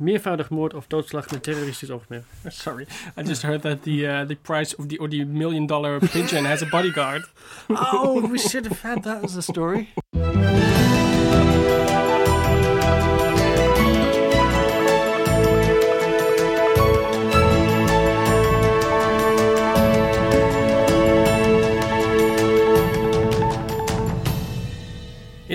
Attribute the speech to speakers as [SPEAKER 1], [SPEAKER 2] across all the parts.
[SPEAKER 1] Meervoudig moord of doodslag met terroristisch oogmerk.
[SPEAKER 2] Sorry, I just heard that the uh, the price of the or the million dollar pigeon has a bodyguard.
[SPEAKER 1] oh, we should have had that as a story.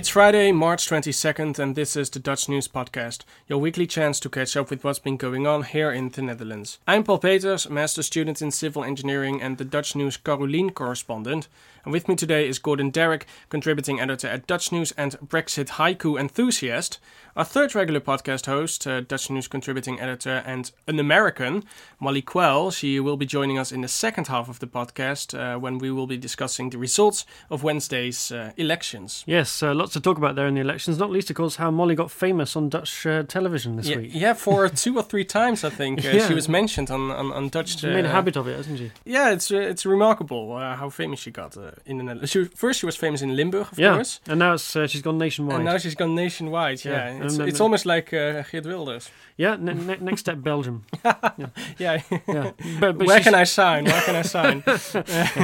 [SPEAKER 2] It's Friday, March 22nd, and this is the Dutch News Podcast, your weekly chance to catch up with what's been going on here in the Netherlands. I'm Paul Peters, master student in civil engineering and the Dutch News Carolien correspondent. And with me today is Gordon Darroch, contributing editor at Dutch News and Brexit haiku enthusiast. Our third regular podcast host, uh, Dutch News contributing editor and an American, Molly Quell. She will be joining us in the second half of the podcast uh, when we will be discussing the results of Wednesday's uh, elections.
[SPEAKER 1] Yes, uh, lots to talk about there in the elections, not least, of course, how Molly got famous on Dutch uh, television this
[SPEAKER 2] yeah,
[SPEAKER 1] week.
[SPEAKER 2] Yeah, for two or three times, I think. Uh,
[SPEAKER 1] Yeah.
[SPEAKER 2] She was mentioned on, on, on Dutch.
[SPEAKER 1] She made a habit of it, hasn't she?
[SPEAKER 2] Yeah, it's uh, it's remarkable uh, how famous she got uh, in the Netherlands. She, first, she was famous in Limburg, of
[SPEAKER 1] yeah,
[SPEAKER 2] course.
[SPEAKER 1] and now it's, uh, she's gone nationwide.
[SPEAKER 2] And now she's gone nationwide. Yeah,
[SPEAKER 1] Yeah,
[SPEAKER 2] it's, it's almost like uh, Geert Wilders.
[SPEAKER 1] yeah, ne- ne- next step, Belgium.
[SPEAKER 2] Yeah,
[SPEAKER 1] Yeah, but, but
[SPEAKER 2] where can I sign? Where can I sign?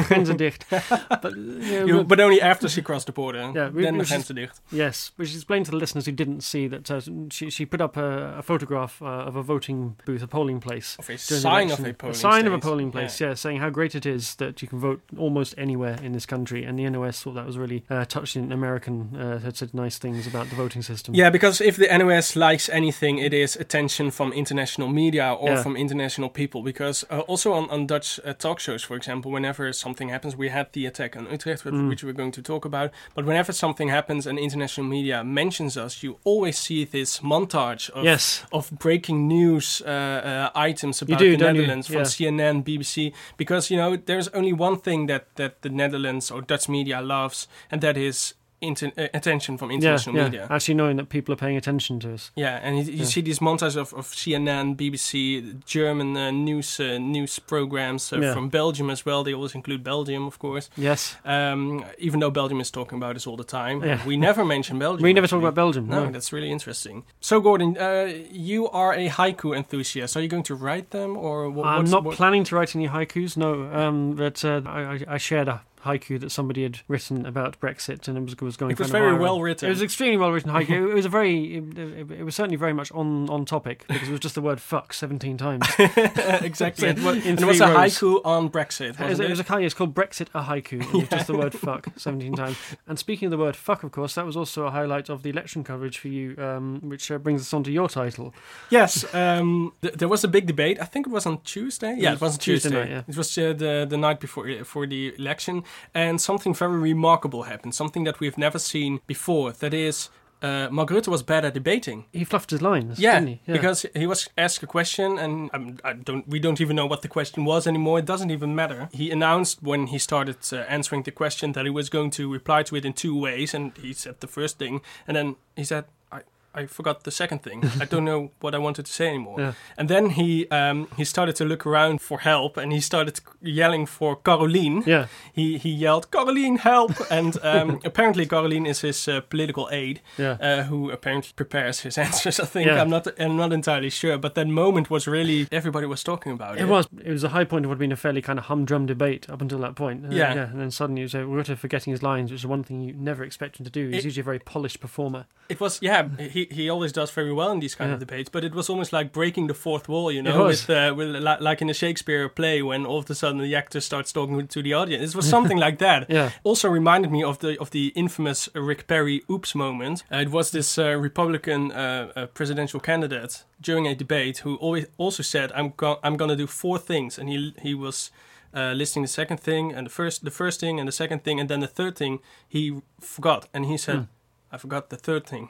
[SPEAKER 1] Grenzen dicht. But, yeah,
[SPEAKER 2] You-
[SPEAKER 1] but-
[SPEAKER 2] only after she crossed the border.
[SPEAKER 1] Yeah, we-
[SPEAKER 2] then the grenzen dicht.
[SPEAKER 1] Yes, but she explained to the listeners who didn't see that uh, she she put up a, a photograph uh, of a voting booth, a polling place.
[SPEAKER 2] Of a sign of a polling
[SPEAKER 1] sign of a polling place, yeah. saying how great it is that you can vote almost anywhere in this country. And the NOS thought that was really uh, touching. American uh, had said nice things about the voting system.
[SPEAKER 2] Yeah, because if the NOS likes anything, it is attention from international media or
[SPEAKER 1] Yeah.
[SPEAKER 2] from international people. Because uh, also on, on Dutch uh, talk shows, for example, whenever something happens, we had the attack on Utrecht, which,
[SPEAKER 1] Mm.
[SPEAKER 2] which we're going to talk about. But whenever something happens and international media mentions us, you always see this montage of,
[SPEAKER 1] Yes.
[SPEAKER 2] of breaking news uh, uh, items about
[SPEAKER 1] do,
[SPEAKER 2] the
[SPEAKER 1] don't you?
[SPEAKER 2] Netherlands from
[SPEAKER 1] Yeah.
[SPEAKER 2] CNN, BBC. Because, you know, there's only one thing that, that the Netherlands or Dutch media loves, and that is inter- uh, attention from
[SPEAKER 1] Yeah,
[SPEAKER 2] international
[SPEAKER 1] yeah.
[SPEAKER 2] media.
[SPEAKER 1] Actually, knowing that people are paying attention to us.
[SPEAKER 2] Yeah, and you, you
[SPEAKER 1] Yeah.
[SPEAKER 2] see these montages of, of CNN, BBC, German uh, news uh, news programs uh,
[SPEAKER 1] Yeah.
[SPEAKER 2] from Belgium as well. They always include Belgium, of course.
[SPEAKER 1] Yes.
[SPEAKER 2] Um, even though Belgium is talking about us all the time,
[SPEAKER 1] Yeah.
[SPEAKER 2] we never mention Belgium.
[SPEAKER 1] We never talk about Belgium.
[SPEAKER 2] No,
[SPEAKER 1] No.
[SPEAKER 2] that's really interesting. So, Gordon, uh, you are a haiku enthusiast. Are you going to write them, or what,
[SPEAKER 1] I'm not
[SPEAKER 2] what-
[SPEAKER 1] planning to write any haikus, no. Um, but uh, I, I- I shared a haiku that somebody had written about Brexit, and it was, was going.
[SPEAKER 2] It was very well written.
[SPEAKER 1] It was extremely well written haiku. it was a very, it, it- it was certainly very much on on topic because it was just the word "fuck" seventeen times.
[SPEAKER 2] exactly.
[SPEAKER 1] In
[SPEAKER 2] it was, and it was a haiku on Brexit.
[SPEAKER 1] It was,
[SPEAKER 2] wasn't
[SPEAKER 1] it was a haiku. It's called Brexit a haiku. It was just the word "fuck" seventeen times. And speaking of the word "fuck," of course, that was also a highlight of the election coverage for you, um, which uh, brings us on to your title.
[SPEAKER 2] Yes, um, th- there was a big debate. I think it was on Tuesday. Yeah,
[SPEAKER 1] was
[SPEAKER 2] it was on
[SPEAKER 1] Tuesday
[SPEAKER 2] Tuesday.
[SPEAKER 1] night, yeah.
[SPEAKER 2] It was uh, the the night before uh, for the election, and something very remarkable happened. Something that we've never seen before. That is, uh, was bad at debating.
[SPEAKER 1] He fluffed his lines,
[SPEAKER 2] Yeah,
[SPEAKER 1] didn't he?
[SPEAKER 2] because he was asked a question, and um, I don't. We don't even know what the question was anymore. It doesn't even matter. He announced when he started uh, answering the question that he was going to reply to it in two ways, and he said the first thing, and then he said, "I, forgot the second thing. I don't know what I wanted to say anymore."
[SPEAKER 1] Yeah.
[SPEAKER 2] And then he um, he started to look around for help, and he started yelling for Caroline.
[SPEAKER 1] Yeah.
[SPEAKER 2] He he yelled, "Caroline, help!" and um, apparently Caroline is his uh, political aide
[SPEAKER 1] Yeah.
[SPEAKER 2] uh, who apparently prepares his answers. I think
[SPEAKER 1] Yeah.
[SPEAKER 2] I'm not I'm not entirely sure, but that moment was really everybody was talking about it.
[SPEAKER 1] It was. It was a high point of what had been a fairly kind of humdrum debate up until that point. Uh,
[SPEAKER 2] Yeah.
[SPEAKER 1] yeah. And then suddenly, so Rutte forgetting his lines, which is one thing you never expect him to do. He's
[SPEAKER 2] It-
[SPEAKER 1] usually a very polished performer.
[SPEAKER 2] It was yeah. He he always does very well in these kind of debates, but it was almost like breaking the fourth wall. You know, with uh, with like in a Shakespeare play when all of a sudden the actor starts talking to the audience. It was something like that.
[SPEAKER 1] Yeah.
[SPEAKER 2] Also reminded me of the of the infamous Rick Perry "oops" moment. Uh, it was this uh, Republican uh, uh, presidential candidate during a debate who always also said, "I'm go- I'm gonna do four things," and he he was. Uh, listing the second thing and the first the first thing and the second thing and then the third thing he forgot and he said
[SPEAKER 1] Hmm.
[SPEAKER 2] I forgot the third thing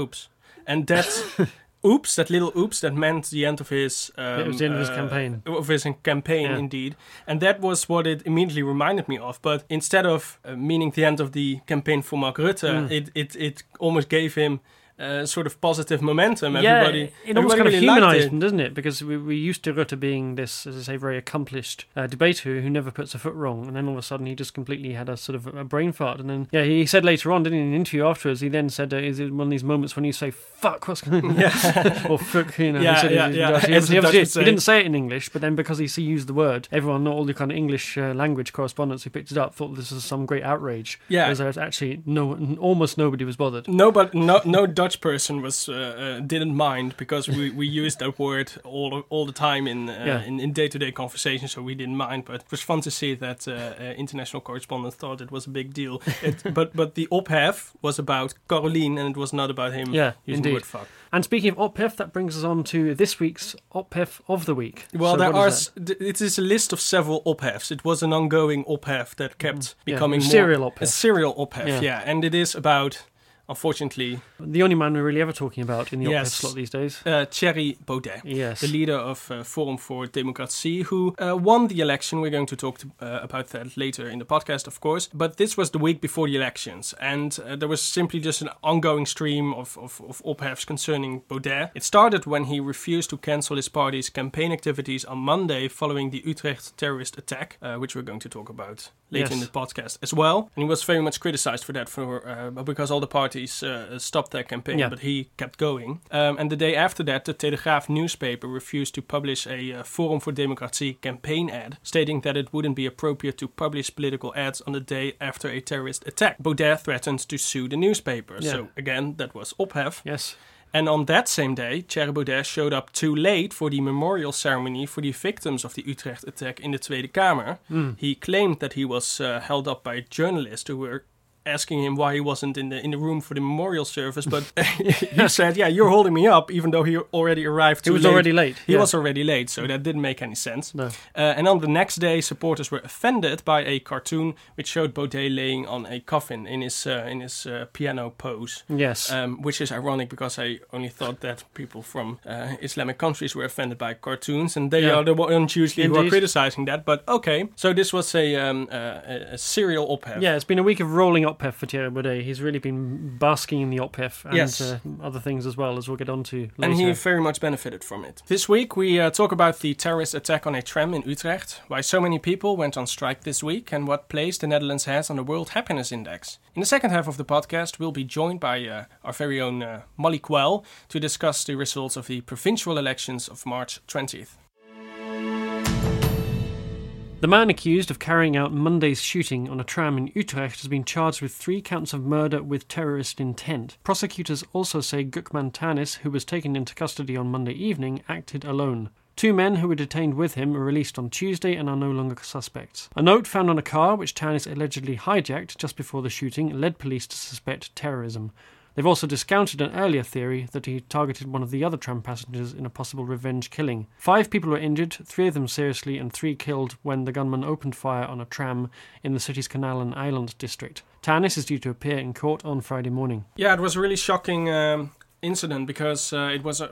[SPEAKER 2] oops and that oops that little oops that meant the end of his um,
[SPEAKER 1] it was the end of his
[SPEAKER 2] uh,
[SPEAKER 1] campaign.
[SPEAKER 2] of his campaign
[SPEAKER 1] Yeah.
[SPEAKER 2] indeed and that was what it immediately reminded me of but instead of uh, meaning the end of the campaign for Mark Rutte
[SPEAKER 1] Mm.
[SPEAKER 2] it, it, it almost gave him uh, sort of positive momentum. Everybody,
[SPEAKER 1] yeah, it almost
[SPEAKER 2] everybody
[SPEAKER 1] kind of
[SPEAKER 2] really liked
[SPEAKER 1] humanized
[SPEAKER 2] it.
[SPEAKER 1] him, doesn't it? Because we, we used to Rutte being this, as I say, very accomplished uh, debater who never puts a foot wrong, and then all of a sudden he just completely had a sort of a brain fart. And then, yeah, he said later on, didn't he, in an interview afterwards, he then said, uh, "Is it one of these moments when you say fuck, what's going on?"
[SPEAKER 2] Yeah.
[SPEAKER 1] or fuck, you know.
[SPEAKER 2] Yeah,
[SPEAKER 1] he, said
[SPEAKER 2] yeah, yeah,
[SPEAKER 1] He obviously- obviously- he didn't say it in English, but then because he he used the word, everyone, not all the kind of English uh, language correspondents who picked it up, thought this was some great outrage.
[SPEAKER 2] Yeah.
[SPEAKER 1] Whereas actually no, almost nobody was bothered.
[SPEAKER 2] No, but no, no Dutch person was uh, uh, didn't mind because we, we used that word all all the time in uh,
[SPEAKER 1] Yeah.
[SPEAKER 2] in, in day to day conversation, so we didn't mind. But it was fun to see that uh, international correspondents thought it was a big deal. It, but but the ophef was about Caroline, and it was not about him
[SPEAKER 1] Yeah,
[SPEAKER 2] using the
[SPEAKER 1] indeed.
[SPEAKER 2] word fuck.
[SPEAKER 1] And speaking of Ophef, that brings us on to this week's Ophef of the week.
[SPEAKER 2] Well,
[SPEAKER 1] So
[SPEAKER 2] there are.
[SPEAKER 1] is
[SPEAKER 2] It is a list of several ophefs. It was an ongoing ophef that kept
[SPEAKER 1] Mm. Yeah,
[SPEAKER 2] becoming
[SPEAKER 1] a
[SPEAKER 2] more
[SPEAKER 1] serial
[SPEAKER 2] a serial ophef.
[SPEAKER 1] Yeah.
[SPEAKER 2] Yeah. and it is about, unfortunately.
[SPEAKER 1] The only man we're really ever talking about in the
[SPEAKER 2] Yes.
[SPEAKER 1] Slot these days.
[SPEAKER 2] uh, Thierry Baudet.
[SPEAKER 1] Yes.
[SPEAKER 2] the leader of uh, Forum for Democratie, who uh, won the election. We're going to talk to, uh, about that later in the podcast, of course. But this was the week before the elections, and uh, there was simply just an ongoing stream of, of, of ophefs concerning Baudet. It started when he refused to cancel his party's campaign activities on Monday following the Utrecht terrorist attack, uh, which we're going to talk about later in
[SPEAKER 1] Yes.
[SPEAKER 2] the podcast as well. And he was very much criticized for that, for uh, because all the parties uh, stopped their campaign,
[SPEAKER 1] Yeah.
[SPEAKER 2] but he kept going. Um, and the day after that, the Telegraaf newspaper refused to publish a uh, Forum for Democratie campaign ad, stating that it wouldn't be appropriate to publish political ads on the day after a terrorist attack. Baudet threatened to sue the newspaper.
[SPEAKER 1] Yeah.
[SPEAKER 2] So again, that was ophef.
[SPEAKER 1] Yes.
[SPEAKER 2] And on that same day, Thierry Baudet showed up too late for the memorial ceremony for the victims of the Utrecht attack in the Tweede Kamer.
[SPEAKER 1] Hmm.
[SPEAKER 2] He claimed that he was uh, held up by journalists who were asking him why he wasn't in the in the room for the memorial service. But he said, "Yeah, you're holding me up," even though he already arrived.
[SPEAKER 1] He was
[SPEAKER 2] late.
[SPEAKER 1] already late.
[SPEAKER 2] He
[SPEAKER 1] yeah.
[SPEAKER 2] was already late, so that didn't make any sense.
[SPEAKER 1] No.
[SPEAKER 2] Uh, and on the next day, supporters were offended by a cartoon which showed Baudet laying on a coffin in his uh, in his uh, piano pose.
[SPEAKER 1] Yes.
[SPEAKER 2] Um, which is ironic because I only thought that people from uh, Islamic countries were offended by cartoons, and they
[SPEAKER 1] Yeah.
[SPEAKER 2] are the ones usually who are criticizing that. But okay, so this was a um, uh, a, serial ophef.
[SPEAKER 1] yeah, it's been a week of rolling Ophef for Thierry Baudet. He's really been basking in the Ophef and
[SPEAKER 2] Yes.
[SPEAKER 1] uh, other things as well, as we'll get on to later.
[SPEAKER 2] And he very much benefited from it. This week, we uh, talk about the terrorist attack on a tram in Utrecht, why so many people went on strike this week, and what place the Netherlands has on the World Happiness Index. In the second half of the podcast, we'll be joined by uh, our very own uh, Molly Quell to discuss the results of the provincial elections of March 20th.
[SPEAKER 1] The man accused of carrying out Monday's shooting on a tram in Utrecht has been charged with three counts of murder with terrorist intent. Prosecutors also say Gökmen Tanis, who was taken into custody on Monday evening, acted alone. Two men who were detained with him were released on Tuesday and are no longer suspects. A note found on a car, which Tanis allegedly hijacked just before the shooting, led police to suspect terrorism. They've also discounted an earlier theory that he targeted one of the other tram passengers in a possible revenge killing. Five people were injured, three of them seriously, and three killed when the gunman opened fire on a tram in the city's Kanaleneiland district. Tanis is due to appear in court on Friday morning.
[SPEAKER 2] Yeah, it was a really shocking um, incident because uh, it was a,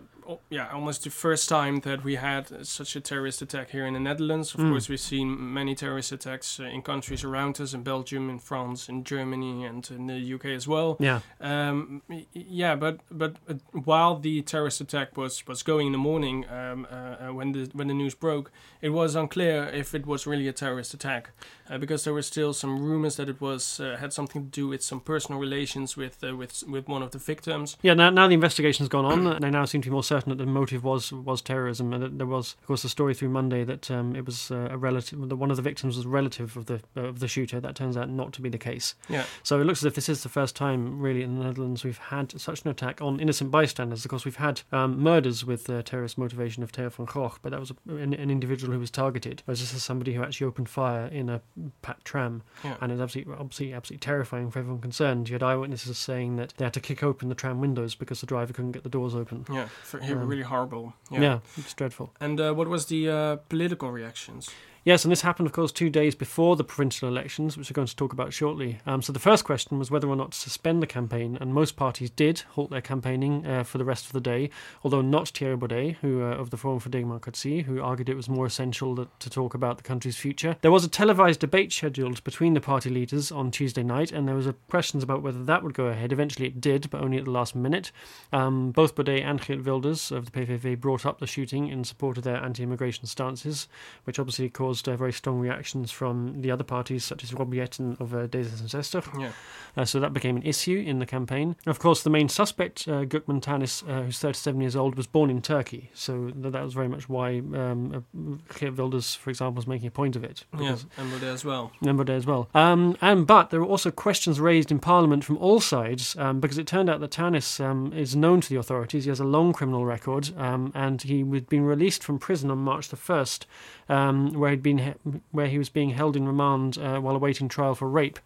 [SPEAKER 2] yeah almost the first time that we had such a terrorist attack here in the Netherlands. Of
[SPEAKER 1] Mm.
[SPEAKER 2] course, we've seen many terrorist attacks uh, in countries around us, in Belgium, in France, in Germany, and in the UK as well.
[SPEAKER 1] Yeah,
[SPEAKER 2] Um, yeah, but but uh, while the terrorist attack was, was going in the morning, um, uh, uh, when the when the news broke, it was unclear if it was really a terrorist attack, uh, because there were still some rumors that it was uh, had something to do with some personal relations with uh, with with one of the victims.
[SPEAKER 1] yeah. Now, now the investigation's gone on, and they now seem to be more certain that the motive was was terrorism. And that there was, of course, a story through Monday that um, it was uh, a relative. That one of the victims was a relative of the of the shooter. That turns out not to be the case.
[SPEAKER 2] Yeah.
[SPEAKER 1] So it looks as if this is the first time, really, in the Netherlands we've had such an attack on innocent bystanders. Of course, we've had um, murders with uh, terrorist motivation of Theo van Gogh, but that was a, an, an individual who was targeted. Whereas this is somebody who actually opened fire in a pat tram,
[SPEAKER 2] Yeah.
[SPEAKER 1] and it's absolutely, absolutely, absolutely terrifying for everyone concerned. You had eyewitnesses saying that they had to kick open the tram windows because the driver couldn't get the doors open.
[SPEAKER 2] Yeah, really horrible.
[SPEAKER 1] Yeah, it's dreadful.
[SPEAKER 2] And uh, what was the uh, political reactions?
[SPEAKER 1] Yes, and this happened, of course, two days before the provincial elections, which we're going to talk about shortly. Um, so the first question was whether or not to suspend the campaign, and most parties did halt their campaigning uh, for the rest of the day, although not Thierry Baudet, who uh, of the Forum for Democracy, who argued it was more essential that, to talk about the country's future. There was a televised debate scheduled between the party leaders on Tuesday night, and there was questions about whether that would go ahead. Eventually, it did, but only at the last minute. Um, both Baudet and Geert Wilders of the PVV brought up the shooting in support of their anti-immigration stances, which obviously caused uh, very strong reactions from the other parties, such as Rob Jetten of uh, D66.
[SPEAKER 2] Yeah.
[SPEAKER 1] Uh, so that became an issue in the campaign. Of course, the main suspect, uh, Gökmen Tanis, uh, who's 37 years old, was born in Turkey. So th- that was very much why um, uh, Wilders, for example, was making a point of it.
[SPEAKER 2] Yeah, and Baudet as well.
[SPEAKER 1] And as well. Um, and but there were also questions raised in Parliament from all sides um, because it turned out that Tanis um, is known to the authorities. He has a long criminal record, um, and he had been released from prison on March the first, um, where he'd been he- where he was being held in remand uh, while awaiting trial for rape.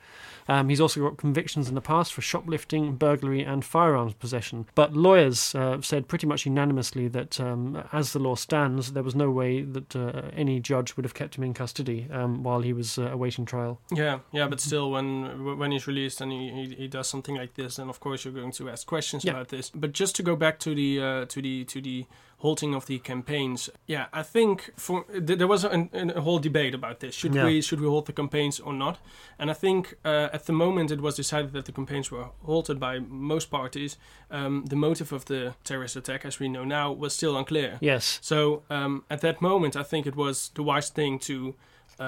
[SPEAKER 1] Um, he's also got convictions in the past for shoplifting, burglary, and firearms possession. But lawyers uh, said pretty much unanimously that, um, as the law stands, there was no way that uh, any judge would have kept him in custody um, while he was uh, awaiting trial.
[SPEAKER 2] Yeah, yeah, but still, when when he's released and he, he, he does something like this, then of course you're going to ask questions
[SPEAKER 1] Yeah.
[SPEAKER 2] about this. But just to go back to the uh, to the to the halting of the campaigns, yeah, I think for th- there was a, a whole debate about this. Should
[SPEAKER 1] Yeah.
[SPEAKER 2] we should we halt the campaigns or not? And I think uh, at the moment it was decided that the campaigns were halted by most parties. Um, the motive of the terrorist attack, as we know now, was still unclear.
[SPEAKER 1] Yes.
[SPEAKER 2] So um, at that moment, I think it was the wise thing to uh,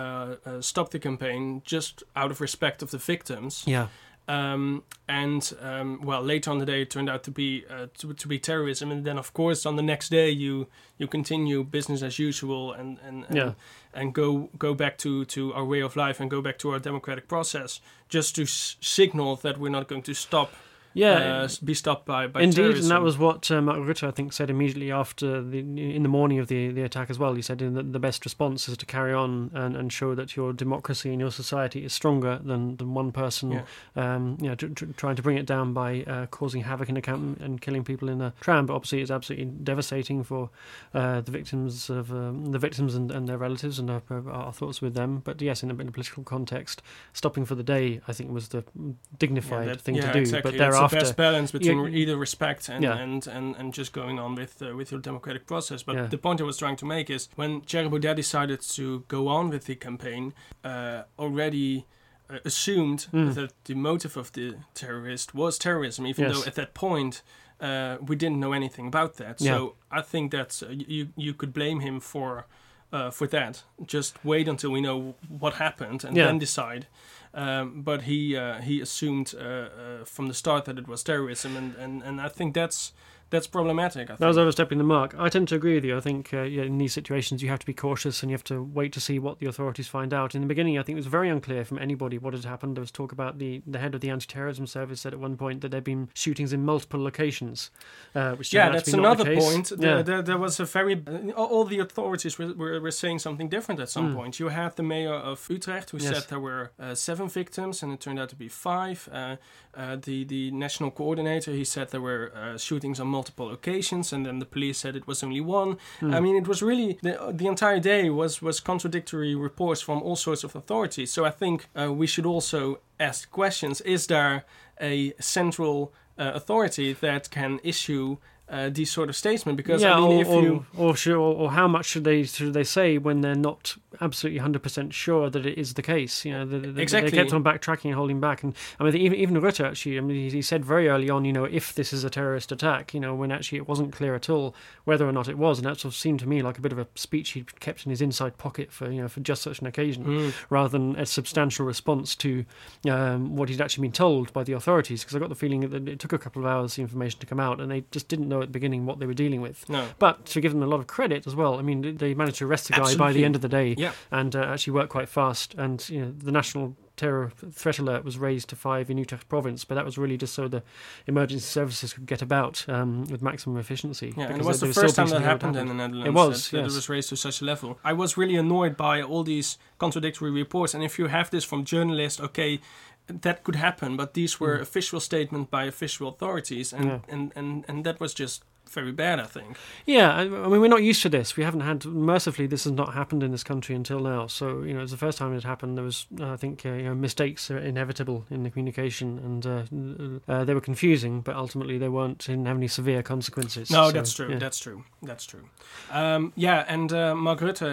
[SPEAKER 2] uh, stop the campaign just out of respect of the victims.
[SPEAKER 1] Yeah.
[SPEAKER 2] Um, and um, well, later on the day, it turned out to be uh, to, to be terrorism. And then, of course, on the next day, you you continue business as usual and and and,
[SPEAKER 1] Yeah.
[SPEAKER 2] and go go back to to our way of life and go back to our democratic process, just to s- signal that we're not going to stop.
[SPEAKER 1] Yeah.
[SPEAKER 2] uh, be stopped by by
[SPEAKER 1] Indeed,
[SPEAKER 2] terrorism.
[SPEAKER 1] and that was what uh, Mark Rutte, I think, said immediately after the in the morning of the, the attack as well. He said that the best response is to carry on and, and show that your democracy and your society is stronger than, than one person,
[SPEAKER 2] Yeah.
[SPEAKER 1] um, you know, tr- tr- trying to bring it down by uh, causing havoc in the camp and killing people in the tram. But obviously, it's absolutely devastating for uh, the victims of um, the victims and, and their relatives, and our, our thoughts with them. But yes, in a, in a political context, stopping for the day, I think, was the dignified
[SPEAKER 2] Yeah, that-
[SPEAKER 1] thing
[SPEAKER 2] yeah,
[SPEAKER 1] to do.
[SPEAKER 2] Exactly.
[SPEAKER 1] But
[SPEAKER 2] That's
[SPEAKER 1] thereafter,
[SPEAKER 2] the best balance between
[SPEAKER 1] Yeah.
[SPEAKER 2] either respect and,
[SPEAKER 1] Yeah.
[SPEAKER 2] and, and, and just going on with uh, with your democratic process. But
[SPEAKER 1] Yeah.
[SPEAKER 2] the point I was trying to make is when Thierry Baudet decided to go on with the campaign, uh, already uh, assumed
[SPEAKER 1] Mm.
[SPEAKER 2] that the motive of the terrorist was terrorism, even
[SPEAKER 1] Yes.
[SPEAKER 2] though at that point. Uh, we didn't know anything about that, so I think that uh, you you could blame him for uh, for that. Just wait until we know what happened and
[SPEAKER 1] Yeah.
[SPEAKER 2] then decide. Um, but he uh, he assumed uh, uh, from the start that it was terrorism, and, and, and I think that's that's problematic. I think.
[SPEAKER 1] That was overstepping the mark. I tend to agree with you. I think uh, yeah, in these situations you have to be cautious and you have to wait to see what the authorities find out. In the beginning, I think it was very unclear from anybody what had happened. There was talk about the, the head of the anti-terrorism service said at one point that there'd been shootings in multiple locations, uh, which
[SPEAKER 2] yeah, that's
[SPEAKER 1] not the
[SPEAKER 2] another point.
[SPEAKER 1] Yeah.
[SPEAKER 2] There, there, was a very all the authorities were, were, were saying something different at some
[SPEAKER 1] Mm.
[SPEAKER 2] point. You had the mayor of Utrecht who
[SPEAKER 1] Yes.
[SPEAKER 2] said there were uh, seven victims, and it turned out to be five. Uh, uh, the the national coordinator he said there were uh, shootings on multiple occasions, and then the police said it was only one.
[SPEAKER 1] Hmm.
[SPEAKER 2] I mean, it was really the the entire day was was contradictory reports from all sorts of authorities. So I think uh, we should also ask questions: Is there a central uh, authority that can issue uh, these sort of statements? Because
[SPEAKER 1] yeah,
[SPEAKER 2] I mean,
[SPEAKER 1] or,
[SPEAKER 2] if
[SPEAKER 1] or,
[SPEAKER 2] you
[SPEAKER 1] or, should, or, or how much should they should they say when they're not absolutely hundred percent sure that it is the case? You know, the, the,
[SPEAKER 2] Exactly.
[SPEAKER 1] they kept on backtracking and holding back. And I mean, even even Rutte actually, I mean, he, he said very early on, you know, if this is a terrorist attack, you know, when actually it wasn't clear at all whether or not it was, and that sort of seemed to me like a bit of a speech he kept in his inside pocket for you know for just such an occasion
[SPEAKER 2] Mm.
[SPEAKER 1] rather than a substantial response to um, what he'd actually been told by the authorities. Because I got the feeling that it took a couple of hours the information to come out, and they just didn't know at the beginning what they were dealing with.
[SPEAKER 2] no,
[SPEAKER 1] But to give them a lot of credit as well, I mean, they managed to arrest the guy by the end of the day
[SPEAKER 2] yeah,
[SPEAKER 1] and uh, actually work quite fast. And you know, the national terror threat alert was raised to five in Utrecht province, but that was really just so the emergency services could get about um, with maximum efficiency.
[SPEAKER 2] yeah, and it was the first time that happened
[SPEAKER 1] it
[SPEAKER 2] in the. Netherlands.
[SPEAKER 1] It was,
[SPEAKER 2] that, that it was raised to such a level. I was really annoyed by all these contradictory reports, and if you have this from journalists, okay. That could happen, but these were
[SPEAKER 1] Mm.
[SPEAKER 2] official statements by official authorities, and,
[SPEAKER 1] Yeah.
[SPEAKER 2] and, and, and that was just very bad. I think.
[SPEAKER 1] Yeah, I, I mean, we're not used to this. We haven't had, mercifully, this has not happened in this country until now. So, you know, it's the first time it happened. There was, uh, I think, uh, you know, mistakes are inevitable in the communication, and uh, uh, they were confusing, but ultimately they weren't, didn't have any severe consequences.
[SPEAKER 2] No,
[SPEAKER 1] So,
[SPEAKER 2] that's true.
[SPEAKER 1] yeah.
[SPEAKER 2] That's true. That's true. Um, yeah, and uh,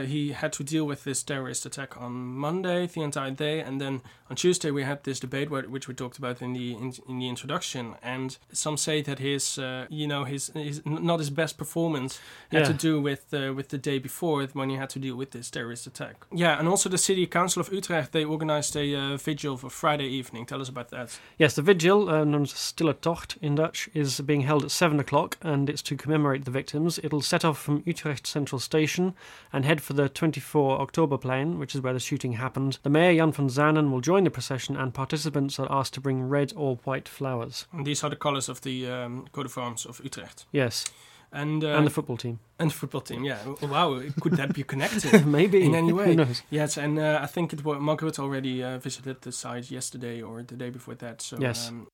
[SPEAKER 2] he had to deal with this terrorist attack on Monday, the entire day, and then on Tuesday we had this debate which we talked about in the in, in the introduction. And some say that his, uh, you know, his, his not his best performance had to do with uh, with the day before when he had to deal with this terrorist attack. Yeah, and also the city council of Utrecht they organized a uh, vigil for Friday evening. Tell us about that.
[SPEAKER 1] Yes, the vigil, uh, known as Stille Tocht in Dutch, is being held at 7 o'clock and it's to commemorate the victims. It'll set off from Utrecht Central Station and head for the 24 October Oktoberplein, which is where the shooting happened. The mayor, Jan van Zanen, will join the procession and participants are asked to bring red or white flowers.
[SPEAKER 2] And these are the colors of the um, coat of arms of Utrecht.
[SPEAKER 1] Yes,
[SPEAKER 2] And, uh,
[SPEAKER 1] and the football team.
[SPEAKER 2] and the football team, yeah. Wow, could that be connected?
[SPEAKER 1] Maybe.
[SPEAKER 2] in any way.
[SPEAKER 1] Who knows?
[SPEAKER 2] yes, and uh, I think it was Margaret already uh, visited the site yesterday or the day before that. So
[SPEAKER 1] Yes.
[SPEAKER 2] Um,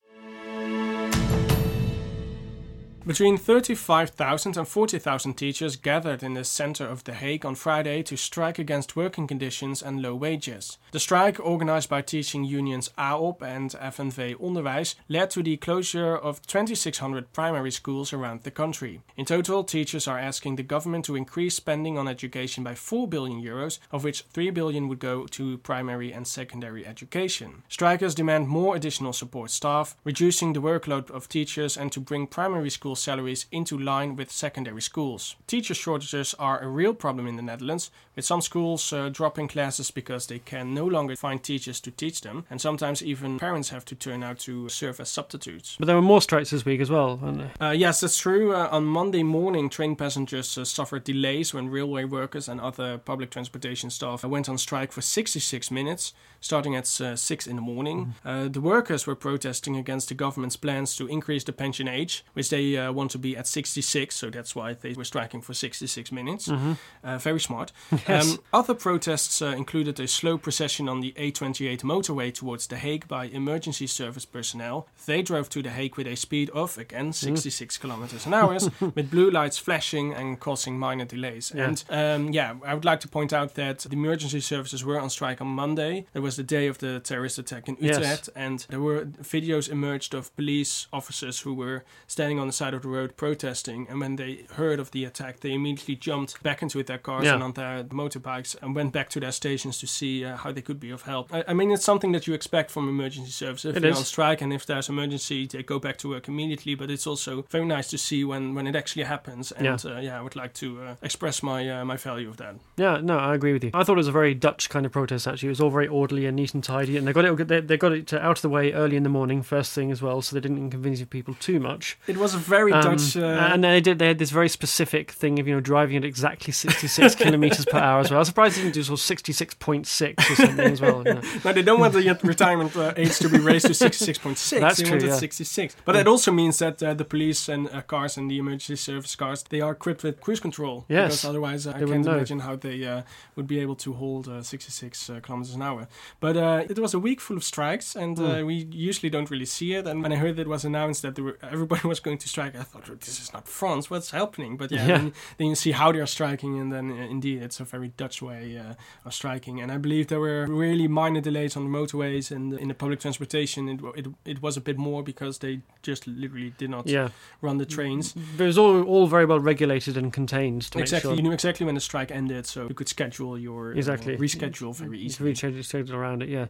[SPEAKER 2] between 35,000 and 40,000 teachers gathered in the center of The Hague on Friday to strike against working conditions and low wages. The strike, organized by teaching unions AOb and FNV Onderwijs, led to the closure of 2,600 primary schools around the country. In total, teachers are asking the government to increase spending on education by 4 billion euros, of which 3 billion would go to primary and secondary education. Strikers demand more additional support staff, reducing the workload of teachers, and to bring primary school salaries into line with secondary schools. Teacher shortages are a real problem in the Netherlands, with some schools uh, dropping classes because they can no longer find teachers to teach them, and sometimes even parents have to turn out to serve as substitutes.
[SPEAKER 1] But there were more strikes this week as well. weren't there?
[SPEAKER 2] Uh, yes, that's true. Uh, on Monday morning, train passengers uh, suffered delays when railway workers and other public transportation staff went on strike for 66 minutes, starting at uh, 6 in the morning. Uh, the workers were protesting against the government's plans to increase the pension age, which they uh, want to be at 66, so that's why they were striking for 66 minutes. Uh, very smart.
[SPEAKER 1] Yes.
[SPEAKER 2] Um, other protests uh, included a slow procession on the A28 motorway towards The Hague by emergency service personnel. They drove to The Hague with a speed of, again, 66 kilometers an hour, with blue lights flashing and causing minor delays.
[SPEAKER 1] Yeah.
[SPEAKER 2] And um, yeah, I would like to point out that the emergency services were on strike on Monday. It was the day of the terrorist attack in
[SPEAKER 1] Yes.
[SPEAKER 2] Utrecht, and there were videos emerged of police officers who were standing on the side of the road protesting. And when they heard of the attack, they immediately jumped back into their cars
[SPEAKER 1] Yeah.
[SPEAKER 2] and on their motorbikes and went back to their stations to see uh, how they could be of help. I, I mean, it's something that you expect from emergency services. If
[SPEAKER 1] It
[SPEAKER 2] they're
[SPEAKER 1] is.
[SPEAKER 2] on strike and if there's emergency, they go back to work immediately. But it's also very nice to see when, when it actually happens. And
[SPEAKER 1] Yeah.
[SPEAKER 2] uh, yeah, I would like to uh, express my uh, my value of that.
[SPEAKER 1] Yeah, no, I agree with you. I thought it was a very Dutch kind of protest. Actually, it was all very orderly and neat and tidy, and they got it. They, they got it out of the way early in the morning, first thing as well, so they didn't inconvenience people too much.
[SPEAKER 2] It was a very
[SPEAKER 1] Um,
[SPEAKER 2] Dutch. Uh,
[SPEAKER 1] and they did. They had this very specific thing of you know driving at exactly sixty-six kilometers per hour as well. I was surprised they didn't do sort of sixty-six point six or something as well. You know.
[SPEAKER 2] No, they don't want the retirement uh, age to be raised to 66.6.
[SPEAKER 1] That's
[SPEAKER 2] they
[SPEAKER 1] true, yeah.
[SPEAKER 2] 66. But that also means that uh, the police and uh, cars and the emergency service cars, they are equipped with cruise control.
[SPEAKER 1] Yes.
[SPEAKER 2] Because otherwise I
[SPEAKER 1] They
[SPEAKER 2] can't imagine how they uh, would be able to hold uh, 66 uh, kilometers an hour. But uh, it was a week full of strikes and uh,
[SPEAKER 1] Mm.
[SPEAKER 2] we usually don't really see it. And when I heard it was announced that were, everybody was going to strike, I thought, "Oh, this is not France. What's happening? But yeah,
[SPEAKER 1] Yeah.
[SPEAKER 2] Then, then you see how they are striking and then uh, indeed it's a very Dutch way uh, of striking. And I believe there were really minor delays on the motorways and in the public transportation. It, it, it was a bit more because they just literally did not
[SPEAKER 1] Yeah,
[SPEAKER 2] run the trains.
[SPEAKER 1] but it was all all very well regulated and contained. To
[SPEAKER 2] Exactly,
[SPEAKER 1] make
[SPEAKER 2] you knew exactly when the strike ended, so you could schedule your uh,
[SPEAKER 1] Exactly.
[SPEAKER 2] reschedule very easily.
[SPEAKER 1] really scheduled around it. Yeah.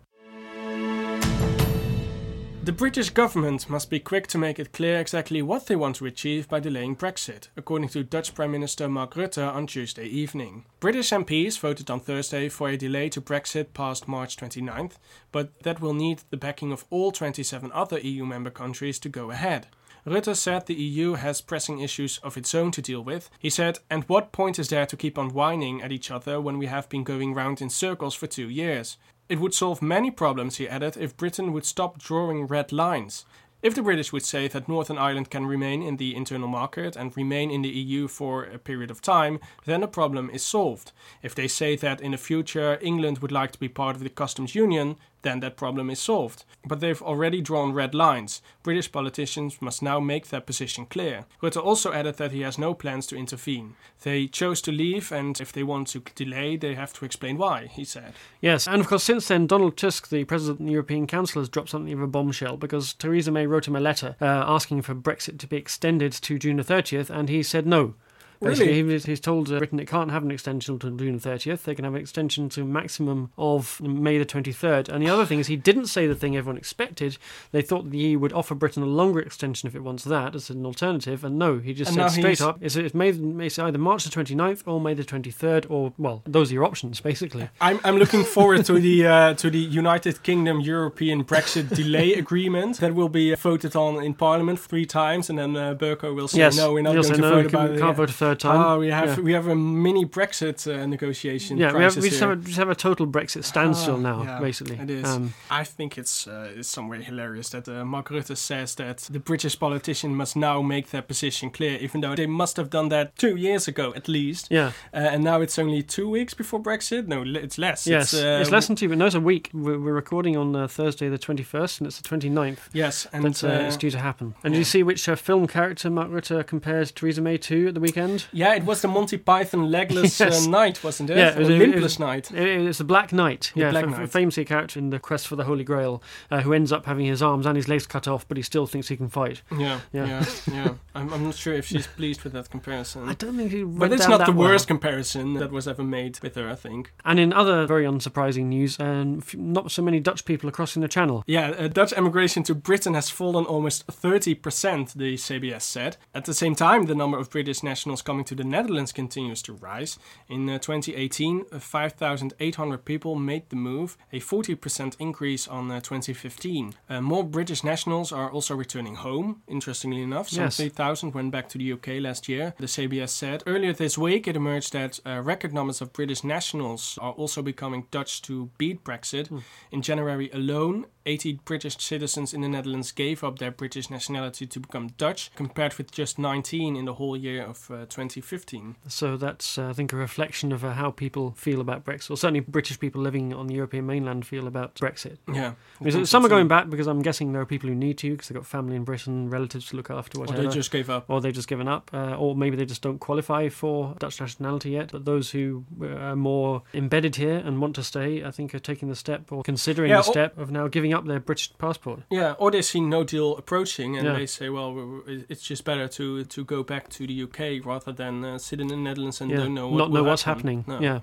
[SPEAKER 2] The British government must be quick to make it clear exactly what they want to achieve by delaying Brexit, according to Dutch Prime Minister Mark Rutte on Tuesday evening. British MPs voted on Thursday for a delay to Brexit past March 29th, but that will need the backing of all 27 other EU member countries to go ahead. Rutte said the EU has pressing issues of its own to deal with. He said, And what point is there to keep on whining at each other when we have been going round in circles for two years? It would solve many problems, he added, if Britain would stop drawing red lines. If the British would say that Northern Ireland can remain in the internal market and remain in the EU for a period of time, then the problem is solved. If they say that in the future England would like to be part of the customs union, then that problem is solved. But they've already drawn red lines. British politicians must now make their position clear. Rutte also added that he has no plans to intervene. They chose to leave, and if they want to delay, they have to explain why, he said.
[SPEAKER 1] Yes, and of course, since then, Donald Tusk, the president of the European Council, has dropped something of a bombshell because Theresa May wrote him a letter uh, asking for Brexit to be extended to June the 30th, and he said no. Basically,
[SPEAKER 2] Really?
[SPEAKER 1] he, he's told uh, Britain it can't have an extension until June 30th. They can have an extension to a maximum of May the 23rd. And the other thing is, he didn't say the thing everyone expected. They thought the EU would offer Britain a longer extension if it wants that as an alternative. And no, he just
[SPEAKER 2] And
[SPEAKER 1] said straight
[SPEAKER 2] he's-
[SPEAKER 1] up it's, it's, May, it's either March the 29th or May the 23rd, or, well, those are your options, basically.
[SPEAKER 2] I'm, I'm looking forward to the uh, to the United Kingdom European Brexit delay agreement that will be voted on in Parliament three times, and then uh, Bercow will say
[SPEAKER 1] yes,
[SPEAKER 2] no, we're not going to
[SPEAKER 1] no,
[SPEAKER 2] vote
[SPEAKER 1] can-
[SPEAKER 2] about
[SPEAKER 1] we
[SPEAKER 2] it.
[SPEAKER 1] can't
[SPEAKER 2] Yeah.
[SPEAKER 1] vote third time.
[SPEAKER 2] Oh, we have
[SPEAKER 1] Yeah.
[SPEAKER 2] we have a mini Brexit uh, negotiation.
[SPEAKER 1] Yeah, we, have, we just have, a, just have a total Brexit standstill
[SPEAKER 2] Ah,
[SPEAKER 1] now,
[SPEAKER 2] yeah,
[SPEAKER 1] basically.
[SPEAKER 2] It is.
[SPEAKER 1] Um,
[SPEAKER 2] I think it's uh, it's somewhere hilarious that uh, Mark Rutte says that the British politician must now make their position clear, even though they must have done that two years ago at least.
[SPEAKER 1] yeah,
[SPEAKER 2] Uh, and now it's only two weeks before Brexit. No, it's less.
[SPEAKER 1] yes.
[SPEAKER 2] it's,
[SPEAKER 1] It's,
[SPEAKER 2] uh,
[SPEAKER 1] less than two, but no, it's a week. We're, we're recording on uh, Thursday the 21st, and it's the 29th.
[SPEAKER 2] Yes, and
[SPEAKER 1] uh, it's due to happen. And did you see which uh, film character Mark Rutte compared Theresa May to at the weekend?
[SPEAKER 2] Yeah, it was the Monty Python legless
[SPEAKER 1] Yes.
[SPEAKER 2] uh, knight, wasn't it?
[SPEAKER 1] Yeah, it
[SPEAKER 2] Or
[SPEAKER 1] was- it
[SPEAKER 2] limpless
[SPEAKER 1] was-
[SPEAKER 2] knight.
[SPEAKER 1] It- It's the Black Knight,
[SPEAKER 2] The
[SPEAKER 1] yeah,
[SPEAKER 2] Black
[SPEAKER 1] f-
[SPEAKER 2] Knight.
[SPEAKER 1] famously a character in the Quest for the Holy Grail, uh, who ends up having his arms and his legs cut off, but he still thinks he can fight.
[SPEAKER 2] Yeah,
[SPEAKER 1] Yeah.
[SPEAKER 2] yeah, yeah. I'm, I'm not sure if she's pleased with that comparison.
[SPEAKER 1] I don't think he.
[SPEAKER 2] But it's not the
[SPEAKER 1] well.
[SPEAKER 2] worst comparison that was ever made with her, I think.
[SPEAKER 1] And in other very unsurprising news, um, not so many Dutch people are crossing the Channel.
[SPEAKER 2] Yeah, uh, Dutch emigration to Britain has fallen almost 30%, the CBS said. At the same time, the number of British nationals coming to the Netherlands continues to rise. In uh, 2018, uh, 5,800 people made the move, a 40% increase on uh, 2015. Uh, more British nationals are also returning home, interestingly enough. Some
[SPEAKER 1] Yes.
[SPEAKER 2] 3,000 went back to the UK last year, the CBS said. Earlier this week, it emerged that uh, record numbers of British nationals are also becoming Dutch to beat Brexit. In January alone, 80 British citizens in the Netherlands gave up their British nationality to become Dutch, compared with just 19 in the whole year of uh, 2015.
[SPEAKER 1] So that's, uh, I think, a reflection of uh, how people feel about Brexit, or certainly British people living on the European mainland feel about Brexit.
[SPEAKER 2] Yeah.
[SPEAKER 1] I mean, some are going back because I'm guessing there are people who need to because they've got family in Britain, relatives to look after,
[SPEAKER 2] Or they just gave up.
[SPEAKER 1] or they've just given up, uh, or maybe they just don't qualify for Dutch nationality yet. But those who uh, are more embedded here and want to stay, I think, are taking the step or considering
[SPEAKER 2] Yeah,
[SPEAKER 1] the
[SPEAKER 2] or-
[SPEAKER 1] step of now giving up their British passport.
[SPEAKER 2] Yeah, or they see no deal approaching and
[SPEAKER 1] Yeah.
[SPEAKER 2] they say, well, it's just better to, to go back to the UK rather than uh, sit in the Netherlands and
[SPEAKER 1] yeah,
[SPEAKER 2] don't know what
[SPEAKER 1] not know
[SPEAKER 2] will
[SPEAKER 1] what's happening.
[SPEAKER 2] No.
[SPEAKER 1] Yeah.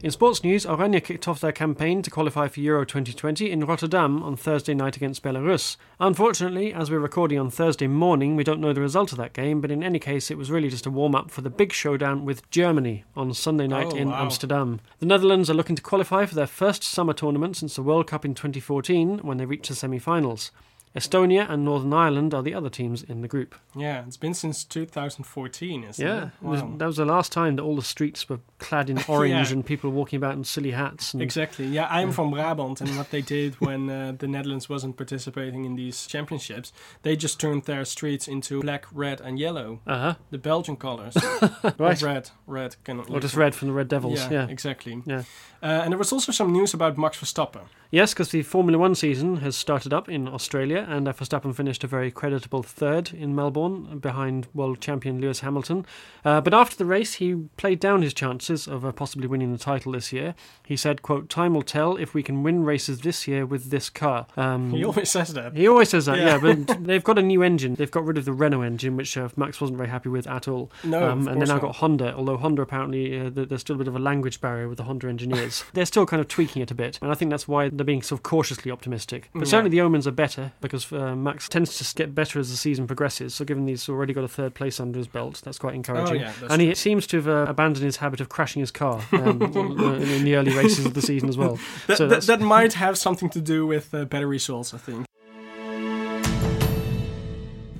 [SPEAKER 1] In sports news, Oranje kicked off their campaign to qualify for Euro 2020 in Rotterdam on Thursday night against Belarus. Unfortunately, as we're recording on Thursday morning, we don't know the result of that game, but in any case, it was really just a warm up for the big showdown with Germany on Sunday night
[SPEAKER 2] Oh,
[SPEAKER 1] in
[SPEAKER 2] wow.
[SPEAKER 1] Amsterdam. The Netherlands are looking to qualify for their first summer tournament since the World Cup in 2014 when they reached the semi finals. Estonia and Northern Ireland are the other teams in the group.
[SPEAKER 2] Yeah, it's been since 2014, isn't
[SPEAKER 1] Yeah,
[SPEAKER 2] it?
[SPEAKER 1] Yeah,
[SPEAKER 2] Wow.
[SPEAKER 1] that was the last time that all the streets were clad in orange
[SPEAKER 2] Yeah.
[SPEAKER 1] and people walking about in silly hats. And
[SPEAKER 2] Exactly. Yeah, I'm from Brabant, and what they did when uh, the Netherlands wasn't participating in these championships, they just turned their streets into black, red, and yellow,
[SPEAKER 1] uh huh,
[SPEAKER 2] the Belgian colors.
[SPEAKER 1] right.
[SPEAKER 2] Or red, red cannot.
[SPEAKER 1] Or just red from the Red Devils.
[SPEAKER 2] Yeah,
[SPEAKER 1] Yeah.
[SPEAKER 2] exactly.
[SPEAKER 1] Yeah.
[SPEAKER 2] Uh, and there was also some news about Max Verstappen.
[SPEAKER 1] Yes, because the Formula One season has started up in Australia, and uh, Verstappen finished a very creditable third in Melbourne behind world champion Lewis Hamilton. Uh, but after the race, he played down his chances of uh, possibly winning the title this year. He said, "quote Time will tell if we can win races this year with this car." Um,
[SPEAKER 2] He always says that.
[SPEAKER 1] He always says that, yeah.
[SPEAKER 2] Yeah.
[SPEAKER 1] but they've got a new engine. They've got rid of the Renault engine, which uh, Max wasn't very happy with at all.
[SPEAKER 2] No,
[SPEAKER 1] um,
[SPEAKER 2] of
[SPEAKER 1] and they now
[SPEAKER 2] not.
[SPEAKER 1] got Honda, although Honda apparently, uh, there's still a bit of a language barrier with the Honda engineers. they're still kind of tweaking it a bit, and I think that's why they're being sort of cautiously optimistic. But
[SPEAKER 2] Yeah.
[SPEAKER 1] certainly the omens are better because uh, Max tends to get better as the season progresses. So given he's already got a third place under his belt, that's quite encouraging.
[SPEAKER 2] Oh, yeah,
[SPEAKER 1] and he seems to have uh, abandoned his habit of crashing his car um, in in the early races of the season as well.
[SPEAKER 2] That,
[SPEAKER 1] so
[SPEAKER 2] that, that might have something to do with uh, better results, I think.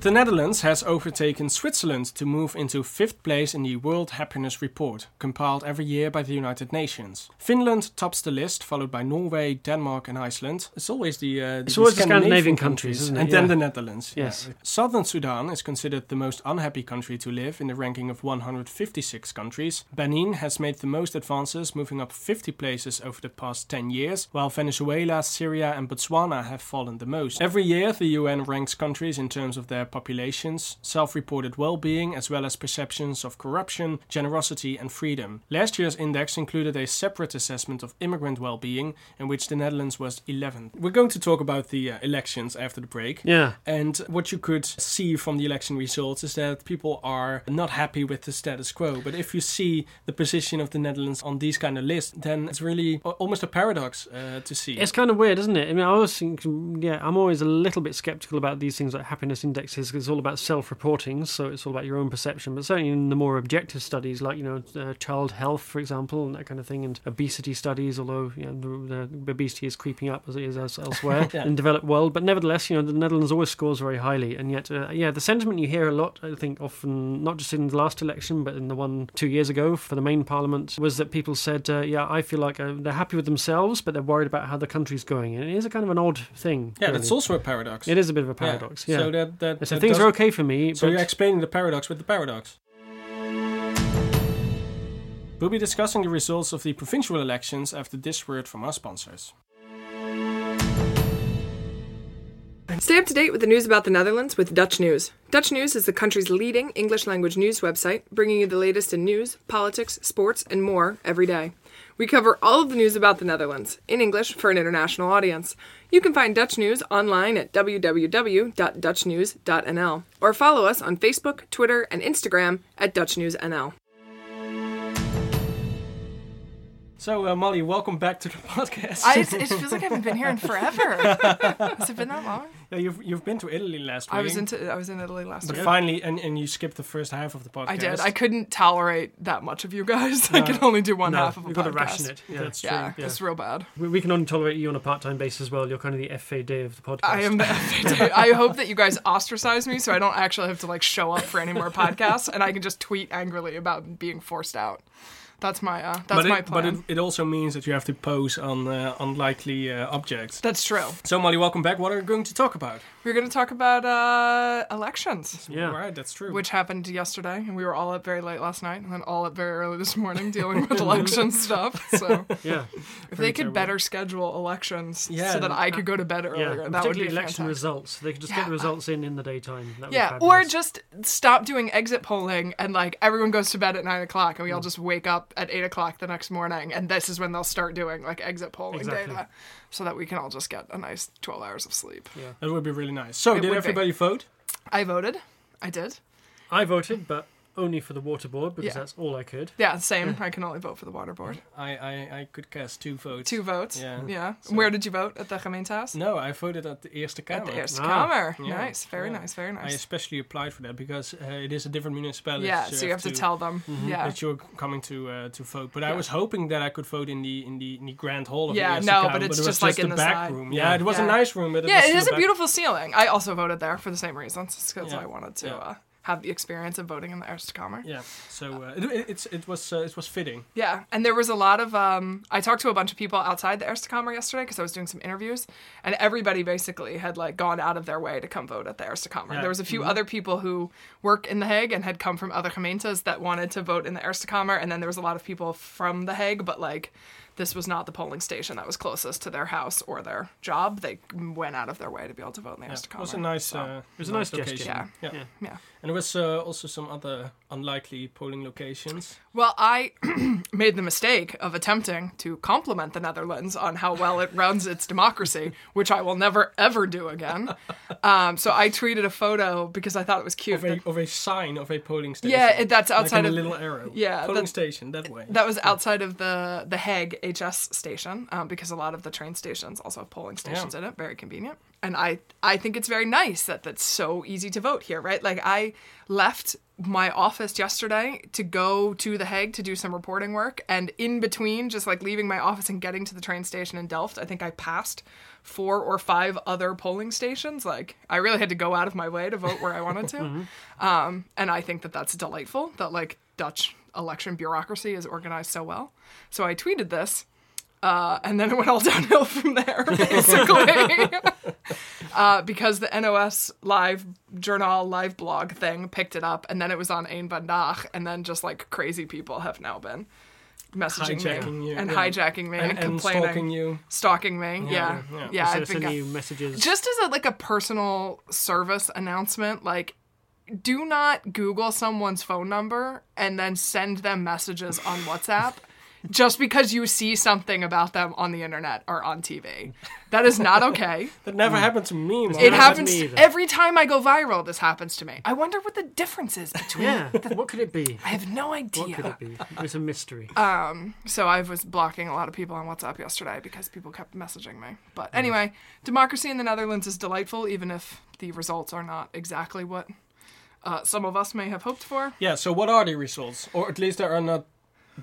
[SPEAKER 2] The Netherlands has overtaken Switzerland to move into fifth place in the World Happiness Report, compiled every year by the United Nations. Finland tops the list, followed by Norway, Denmark, and Iceland. It's always the, uh, the
[SPEAKER 1] It's always the Scandinavian countries, isn't it?
[SPEAKER 2] and then the Netherlands.
[SPEAKER 1] Yes.
[SPEAKER 2] Yeah. Southern Sudan is considered the most unhappy country to live in the ranking of 156 countries. Benin has made the most advances, moving up 50 places over the past 10 years, while Venezuela, Syria, and Botswana have fallen the most. Every year, the UN ranks countries in terms of their populations, self reported well being, as well as perceptions of corruption, generosity, and freedom. Last year's index included a separate assessment of immigrant well being, in which the Netherlands was 11th. We're going to talk about the uh, elections after the break.
[SPEAKER 1] Yeah.
[SPEAKER 2] And what you could see from the election results is that people are not happy with the status quo. But if you see the position of the Netherlands on these kind of lists, then it's really almost a paradox uh, to see.
[SPEAKER 1] It's kind of weird, isn't it? I mean, I always think, yeah, I'm always a little bit skeptical about these things like happiness indexes it's all about self-reporting, so it's all about your own perception. But certainly in the more objective studies, like you know, uh, child health, for example, and that kind of thing, and obesity studies, although you know, the, the obesity is creeping up as it is else- elsewhere
[SPEAKER 2] Yeah.
[SPEAKER 1] in developed world. But nevertheless, you know, the Netherlands always scores very highly, and yet, uh, yeah, the sentiment you hear a lot, I think, often not just in the last election, but in the one two years ago for the main parliament, was that people said, uh, yeah, I feel like uh, they're happy with themselves, but they're worried about how the country's going, and it is a kind of an odd thing.
[SPEAKER 2] yeah,
[SPEAKER 1] really.
[SPEAKER 2] that's also a paradox.
[SPEAKER 1] It is a bit of a
[SPEAKER 2] Yeah.
[SPEAKER 1] paradox. Yeah.
[SPEAKER 2] So that, that,
[SPEAKER 1] so
[SPEAKER 2] that
[SPEAKER 1] things
[SPEAKER 2] does-
[SPEAKER 1] are okay for me,
[SPEAKER 2] So
[SPEAKER 1] but
[SPEAKER 2] you're explaining the paradox with the paradox. We'll be discussing the results of the provincial elections after this word from our sponsors.
[SPEAKER 3] Stay up to date with the news about the Netherlands with Dutch News. Dutch News is the country's leading English language news website, bringing you the latest in news, politics, sports, and more every day. We cover all of the news about the Netherlands in English for an international audience. You can find Dutch News online at www.dutchnews.nl or follow us on Facebook, Twitter, and Instagram at Dutch News NL.
[SPEAKER 2] So, uh, Molly, welcome back to the podcast.
[SPEAKER 4] I, it feels like I haven't been here in forever. Has it been that long?
[SPEAKER 2] yeah, you've, you've been to Italy last week.
[SPEAKER 4] I was into I was in Italy last
[SPEAKER 2] But
[SPEAKER 4] week.
[SPEAKER 2] But finally, and, and you skipped the first half of the podcast.
[SPEAKER 4] I did. I couldn't tolerate that much of you guys. I could only do one
[SPEAKER 1] no,
[SPEAKER 4] half of a
[SPEAKER 1] you've got to ration it. Yeah.
[SPEAKER 2] That's true.
[SPEAKER 4] Yeah,
[SPEAKER 1] Yeah.
[SPEAKER 4] it's real bad.
[SPEAKER 1] We, we can only tolerate you on a part-time basis as well. You're kind of the FAD of the podcast.
[SPEAKER 4] I am the FAD. I hope that you guys ostracize me so I don't actually have to like show up for any more podcasts and I can just tweet angrily about being forced out. That's my uh, that's
[SPEAKER 2] but
[SPEAKER 4] my
[SPEAKER 2] it,
[SPEAKER 4] plan.
[SPEAKER 2] but it, it also means that you have to pose on uh, unlikely uh, objects.
[SPEAKER 4] That's true.
[SPEAKER 2] So, Molly, welcome back. What are we going to talk about?
[SPEAKER 4] We're going to talk about uh, elections,
[SPEAKER 1] Yeah.
[SPEAKER 2] Right, that's true.
[SPEAKER 4] which happened yesterday, and we were all up very late last night, and then all up very early this morning dealing with election stuff. So
[SPEAKER 1] Yeah.
[SPEAKER 4] if they could better schedule elections
[SPEAKER 2] Yeah,
[SPEAKER 4] so that I could go to bed
[SPEAKER 1] Yeah.
[SPEAKER 4] earlier,
[SPEAKER 1] and
[SPEAKER 4] that would be
[SPEAKER 1] election
[SPEAKER 4] fantastic.
[SPEAKER 1] results. They could just get the results in in the daytime. That would
[SPEAKER 4] Yeah, or just stop doing exit polling and like everyone goes to bed at nine o'clock and we
[SPEAKER 1] Mm.
[SPEAKER 4] all just wake up at eight o'clock the next morning and this is when they'll start doing like exit polling
[SPEAKER 1] Exactly.
[SPEAKER 4] data so that we can all just get a nice 12 hours of sleep.
[SPEAKER 2] Yeah, that would be really nice. So,
[SPEAKER 4] It
[SPEAKER 2] did
[SPEAKER 4] would be.
[SPEAKER 2] everybody vote?
[SPEAKER 4] I voted. I did.
[SPEAKER 1] I voted, but only for the water board because
[SPEAKER 4] Yeah.
[SPEAKER 1] that's all I could.
[SPEAKER 4] Yeah, same. I can only vote for the water board.
[SPEAKER 2] I, I, I could cast two votes.
[SPEAKER 4] Two votes.
[SPEAKER 2] Yeah.
[SPEAKER 4] Yeah. Where did you vote? At the gemeentehuis?
[SPEAKER 2] No, I voted at the Eerste Kamer.
[SPEAKER 4] At the Eerste
[SPEAKER 1] Ah.
[SPEAKER 4] Kamer.
[SPEAKER 2] Yeah.
[SPEAKER 4] Nice. Very
[SPEAKER 2] Yeah.
[SPEAKER 4] nice. Very nice.
[SPEAKER 2] I
[SPEAKER 4] nice.
[SPEAKER 2] especially applied for that because uh, it is a different municipality.
[SPEAKER 4] Yeah, so you have to tell them. Yeah.
[SPEAKER 2] that you're coming to uh, to vote. But I
[SPEAKER 4] Yeah.
[SPEAKER 2] was hoping that I could vote in the in the, in the grand hall of
[SPEAKER 4] Yeah,
[SPEAKER 2] the Eerste
[SPEAKER 4] no,
[SPEAKER 2] Kamer,
[SPEAKER 4] but it's
[SPEAKER 2] it was
[SPEAKER 4] just, like,
[SPEAKER 2] the
[SPEAKER 4] in the
[SPEAKER 2] back
[SPEAKER 4] side.
[SPEAKER 2] room.
[SPEAKER 1] Yeah.
[SPEAKER 2] Yeah, it was a
[SPEAKER 4] Yeah.
[SPEAKER 2] nice room, but it
[SPEAKER 4] Yeah,
[SPEAKER 2] was
[SPEAKER 4] it
[SPEAKER 2] still
[SPEAKER 4] is a
[SPEAKER 2] back-
[SPEAKER 4] beautiful ceiling. I also voted there for the same reasons because
[SPEAKER 2] Yeah.
[SPEAKER 4] I wanted to
[SPEAKER 2] Yeah.
[SPEAKER 4] uh, have the experience of voting in the Eerste Kamer
[SPEAKER 2] Yeah, so uh, it, it, it's it was uh, it was fitting.
[SPEAKER 4] Yeah, and there was a lot of. Um, I talked to a bunch of people outside the Eerste Kamer yesterday because I was doing some interviews, and everybody basically had like gone out of their way to come vote at the Eerste Kamer
[SPEAKER 2] Yeah.
[SPEAKER 4] There was a few other people who work in The Hague and had come from other gemeentes that wanted to vote in the Eerste Kamer and then there was a lot of people from The Hague, but like this was not the polling station that was closest to their house or their job. They went out of their way to be able to vote in the
[SPEAKER 2] Yeah,
[SPEAKER 4] Eerste
[SPEAKER 2] it was a nice.
[SPEAKER 4] so,
[SPEAKER 2] Uh,
[SPEAKER 1] It was a nice gesture.
[SPEAKER 2] location.
[SPEAKER 4] Yeah.
[SPEAKER 2] yeah.
[SPEAKER 1] Yeah.
[SPEAKER 4] yeah.
[SPEAKER 2] And there was uh, also some other unlikely polling locations.
[SPEAKER 4] Well, I made the mistake of attempting to compliment the Netherlands on how well it runs its democracy, which I will never ever do again. Um, so I tweeted a photo because I thought it was cute.
[SPEAKER 2] Of a,
[SPEAKER 4] that-
[SPEAKER 2] of a sign of a polling station.
[SPEAKER 4] yeah, it, that's
[SPEAKER 2] like
[SPEAKER 4] outside
[SPEAKER 2] in a little arrow.
[SPEAKER 4] Yeah,
[SPEAKER 2] polling
[SPEAKER 4] that-
[SPEAKER 2] station that way.
[SPEAKER 4] that was outside of the the Hague HS station um, because a lot of the train stations also have polling stations in it. Very convenient. And I I think it's very nice that that's so easy to vote here, right? Like I left my office yesterday to go to The Hague to do some reporting work, and in between, just like leaving my office and getting to the train station in Delft, I think I passed four or five other polling stations. Like I really had to go out of my way to vote where I wanted to, um, and I think that that's delightful. That like Dutch election bureaucracy is organized so well. So I tweeted this. Uh, and then it went all downhill from there, basically. uh, because the NOS live journal, live blog thing picked it up, and then it was on Een Vandaag, and then just like crazy people have now been messaging
[SPEAKER 2] Hijacking
[SPEAKER 4] me
[SPEAKER 2] you,
[SPEAKER 4] and
[SPEAKER 2] yeah.
[SPEAKER 4] hijacking me and,
[SPEAKER 2] and, and
[SPEAKER 4] complaining,
[SPEAKER 2] stalking you.
[SPEAKER 4] stalking me. Yeah,
[SPEAKER 2] yeah.
[SPEAKER 4] yeah.
[SPEAKER 1] So
[SPEAKER 4] I've been
[SPEAKER 1] sending you messages.
[SPEAKER 4] just as a like a personal service announcement, like do not Google someone's phone number and then send them messages on WhatsApp just because you see something about them on the internet or on TV. That is not okay.
[SPEAKER 2] That never happened to me. Mark.
[SPEAKER 4] It happens
[SPEAKER 1] me
[SPEAKER 4] every time I go viral. This happens to me. I wonder what the difference is between.
[SPEAKER 1] yeah. what could it be?
[SPEAKER 4] I have no idea.
[SPEAKER 1] What could it be? It's a mystery. Um.
[SPEAKER 4] So I was blocking a lot of people on WhatsApp yesterday because people kept messaging me. But anyway, democracy in the Netherlands is delightful, even if the results are not exactly what uh, some of us may have hoped for.
[SPEAKER 2] Yeah. So what are the results? Or at least there are not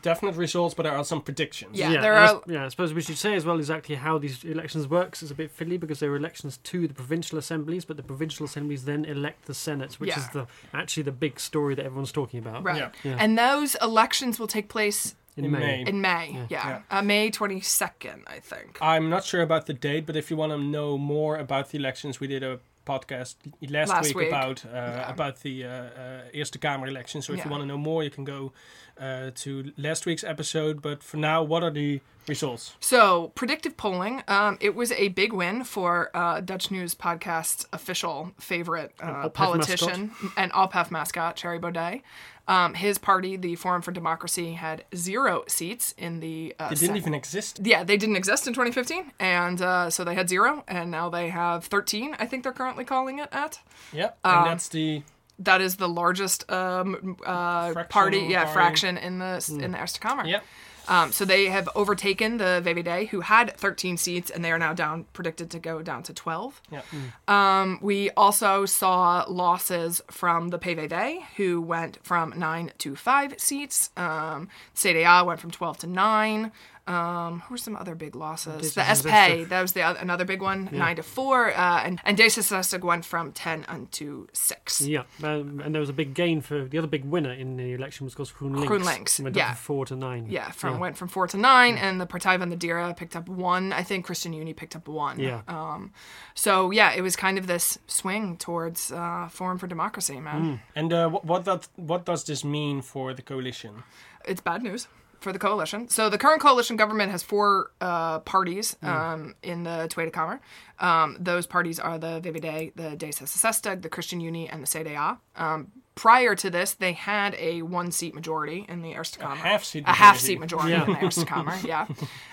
[SPEAKER 2] definite results, but there are some predictions.
[SPEAKER 4] Yeah, there are-
[SPEAKER 1] yeah, I suppose we should say as well exactly how these elections works is a bit fiddly because they were elections to the provincial assemblies, but the provincial assemblies then elect the Senate, which is the actually the big story that everyone's talking about.
[SPEAKER 4] Right.
[SPEAKER 2] Yeah.
[SPEAKER 1] Yeah.
[SPEAKER 4] And those elections will take place
[SPEAKER 1] In,
[SPEAKER 2] In
[SPEAKER 1] May.
[SPEAKER 2] May.
[SPEAKER 4] in May. Yeah. Uh, May 22nd, I think.
[SPEAKER 2] I'm not sure about the date, but if you want to know more about the elections, we did a podcast last,
[SPEAKER 4] Last
[SPEAKER 2] week,
[SPEAKER 4] week.
[SPEAKER 2] about uh, about the uh, uh, Eerste Kamer elections. So if
[SPEAKER 4] Yeah.
[SPEAKER 2] you want to know more, you can go uh, to last week's episode. But for now, what are the results?
[SPEAKER 4] So, predictive polling, um, it was a big win for uh, Dutch News Podcast's official favorite uh,
[SPEAKER 1] Ophef
[SPEAKER 4] politician and Alpef mascot, Thierry Baudet. Um, his party, the Forum for Democracy, had zero seats in the. Uh,
[SPEAKER 2] It didn't
[SPEAKER 4] Senate.
[SPEAKER 2] even exist.
[SPEAKER 4] Yeah, they didn't exist in 2015, and uh, so they had zero, and now they have 13. I think they're currently calling it at.
[SPEAKER 2] Yeah,
[SPEAKER 4] Um,
[SPEAKER 2] and that's the
[SPEAKER 4] That is the largest um, uh, party, yeah,
[SPEAKER 2] party.
[SPEAKER 4] fraction in the in the Eerste Kamer.
[SPEAKER 2] yeah.
[SPEAKER 4] Um, so they have overtaken the VVD, who had 13 seats, and they are now down, predicted to go down to 12.
[SPEAKER 2] Yeah.
[SPEAKER 4] Um, we also saw losses from the PVV, who went from 9 to 5 seats. Um, CDA went from 12 to 9. Um, who were some other big losses? The
[SPEAKER 1] Deze
[SPEAKER 4] SP, that was the oth- another big one, 9 to 4. Uh, and, and D66 went from 10 unto 6.
[SPEAKER 1] Yeah, um, and there was a big gain for the other big winner in the election was of course GroenLinks.
[SPEAKER 4] GroenLinks,
[SPEAKER 1] went
[SPEAKER 4] yeah.
[SPEAKER 1] up from four to nine.
[SPEAKER 4] Yeah, from went from four to nine, and the Partij van de Dieren picked up one. I think ChristenUnie picked up one.
[SPEAKER 1] Yeah.
[SPEAKER 4] Um, so yeah, it was kind of this swing towards uh, Forum for Democracy, man.
[SPEAKER 2] And uh, what what that what does this mean for the coalition?
[SPEAKER 4] It's bad news for the coalition. So the current coalition government has four uh, parties um, in the Tweede Kamer. Um, those parties are the VVD, the D66, the ChristenUnie, and the CDA. Um, prior to this, they had a one-seat majority in the Eerste Kamer.
[SPEAKER 2] half-seat
[SPEAKER 4] A half-seat majority
[SPEAKER 1] Yeah.
[SPEAKER 4] in the Eerste Kamer, yeah.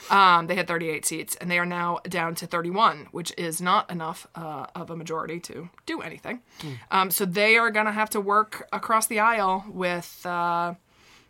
[SPEAKER 4] Um, they had 38 seats, and they are now down to 31, which is not enough uh, of a majority to do anything. Um, so they are going to have to work across the aisle with uh,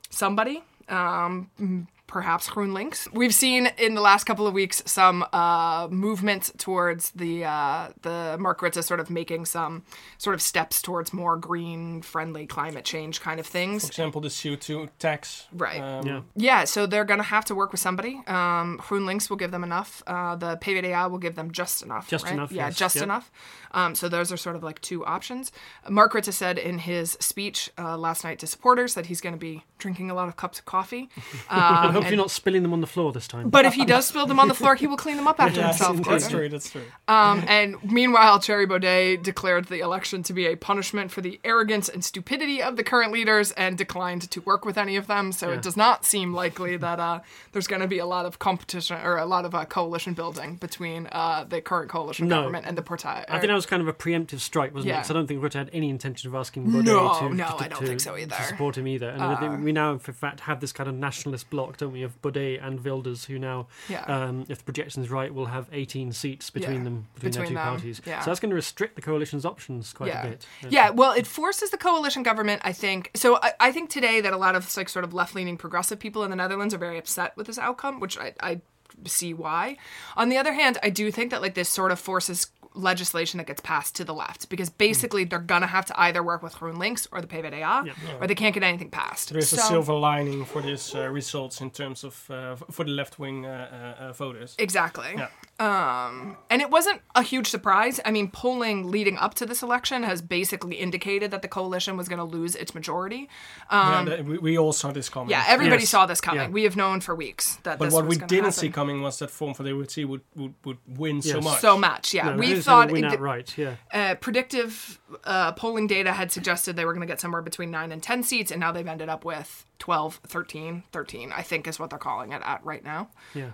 [SPEAKER 4] somebody, um, perhaps GroenLinks. We've seen in the last couple of weeks some uh, movement towards the uh, the Mark Rutte sort of making some sort of steps towards more green, friendly climate change kind of things.
[SPEAKER 2] For example, the CO2 tax.
[SPEAKER 4] Right.
[SPEAKER 2] Um,
[SPEAKER 1] Yeah.
[SPEAKER 4] Yeah, so they're going to have to work with somebody. Um, GroenLinks will give them enough. Uh, the PvdA will give them just enough.
[SPEAKER 1] Just
[SPEAKER 4] right?
[SPEAKER 1] enough,
[SPEAKER 4] Yeah,
[SPEAKER 1] yes.
[SPEAKER 4] just
[SPEAKER 1] Yep.
[SPEAKER 4] enough. Um, so those are sort of like two options. Mark Rutte said in his speech uh, last night to supporters that he's going to be drinking a lot of cups of coffee. Um,
[SPEAKER 1] hope
[SPEAKER 4] and-
[SPEAKER 1] you're not spilling them on the floor this time.
[SPEAKER 4] but if he does spill them on the floor, he will clean them up after
[SPEAKER 2] Yes,
[SPEAKER 4] himself.
[SPEAKER 2] that's
[SPEAKER 4] Gordon.
[SPEAKER 2] true. That's true.
[SPEAKER 4] Um, and meanwhile, Thierry Baudet declared the election to be a punishment for the arrogance and stupidity of the current leaders and declined to work with any of them. So
[SPEAKER 1] Yeah.
[SPEAKER 4] it does not seem likely that uh, there's going to be a lot of competition or a lot of uh, coalition building between uh, the current coalition
[SPEAKER 1] No.
[SPEAKER 4] government and the Portai.
[SPEAKER 1] I think that was kind of a preemptive strike, wasn't it?
[SPEAKER 4] Yeah.
[SPEAKER 1] 'Cause I don't think Rutte had any intention of asking Baudet
[SPEAKER 4] No,
[SPEAKER 1] to,
[SPEAKER 4] no,
[SPEAKER 1] to,
[SPEAKER 4] I don't
[SPEAKER 1] to-
[SPEAKER 4] think so either. Uh.
[SPEAKER 1] to support him either. And I think we now, in fact, have this kind of nationalist bloc, don't we, of Baudet and Wilders, who now,
[SPEAKER 4] Yeah.
[SPEAKER 1] um, if the projection's right, will have 18 seats between
[SPEAKER 4] Yeah,
[SPEAKER 1] them, between,
[SPEAKER 4] between
[SPEAKER 1] their two
[SPEAKER 4] them,
[SPEAKER 1] parties.
[SPEAKER 4] yeah.
[SPEAKER 1] So that's going to restrict the coalition's options quite a bit.
[SPEAKER 4] Yeah, well, it forces the coalition government, I think. So I, I think today that a lot of like sort of left leaning progressive people in the Netherlands are very upset with this outcome, which I, I see why. On the other hand, I do think that like this sort of forces legislation that gets passed to the left because basically they're gonna have to either work with GroenLinks or the PvdA, or they can't get anything passed.
[SPEAKER 2] There is a silver lining for these uh, results in terms of uh, for the left wing uh, uh, uh, voters.
[SPEAKER 4] Exactly.
[SPEAKER 2] Yeah.
[SPEAKER 4] Um, and it wasn't a huge surprise. I mean, polling leading up to this election has basically indicated that the coalition was going to lose its majority. Um,
[SPEAKER 2] yeah, we, we all saw this coming.
[SPEAKER 4] yeah, everybody
[SPEAKER 1] Yes.
[SPEAKER 4] saw this coming.
[SPEAKER 1] Yeah.
[SPEAKER 4] We have known for weeks that
[SPEAKER 2] But
[SPEAKER 4] this
[SPEAKER 2] what
[SPEAKER 4] was
[SPEAKER 2] we
[SPEAKER 4] gonna
[SPEAKER 2] didn't
[SPEAKER 4] happen.
[SPEAKER 2] see coming was that Form for Liberty would would, would win so much.
[SPEAKER 4] so much. Yeah,
[SPEAKER 1] No,
[SPEAKER 4] we
[SPEAKER 1] it is
[SPEAKER 4] thought
[SPEAKER 1] gonna win
[SPEAKER 4] it-
[SPEAKER 1] outright. Yeah.
[SPEAKER 4] uh, predictive uh, polling data had suggested they were going to get somewhere between 9 and 10 seats, and now they've ended up with 12, 13, 13, I think is what they're calling it at right now.
[SPEAKER 1] Yeah.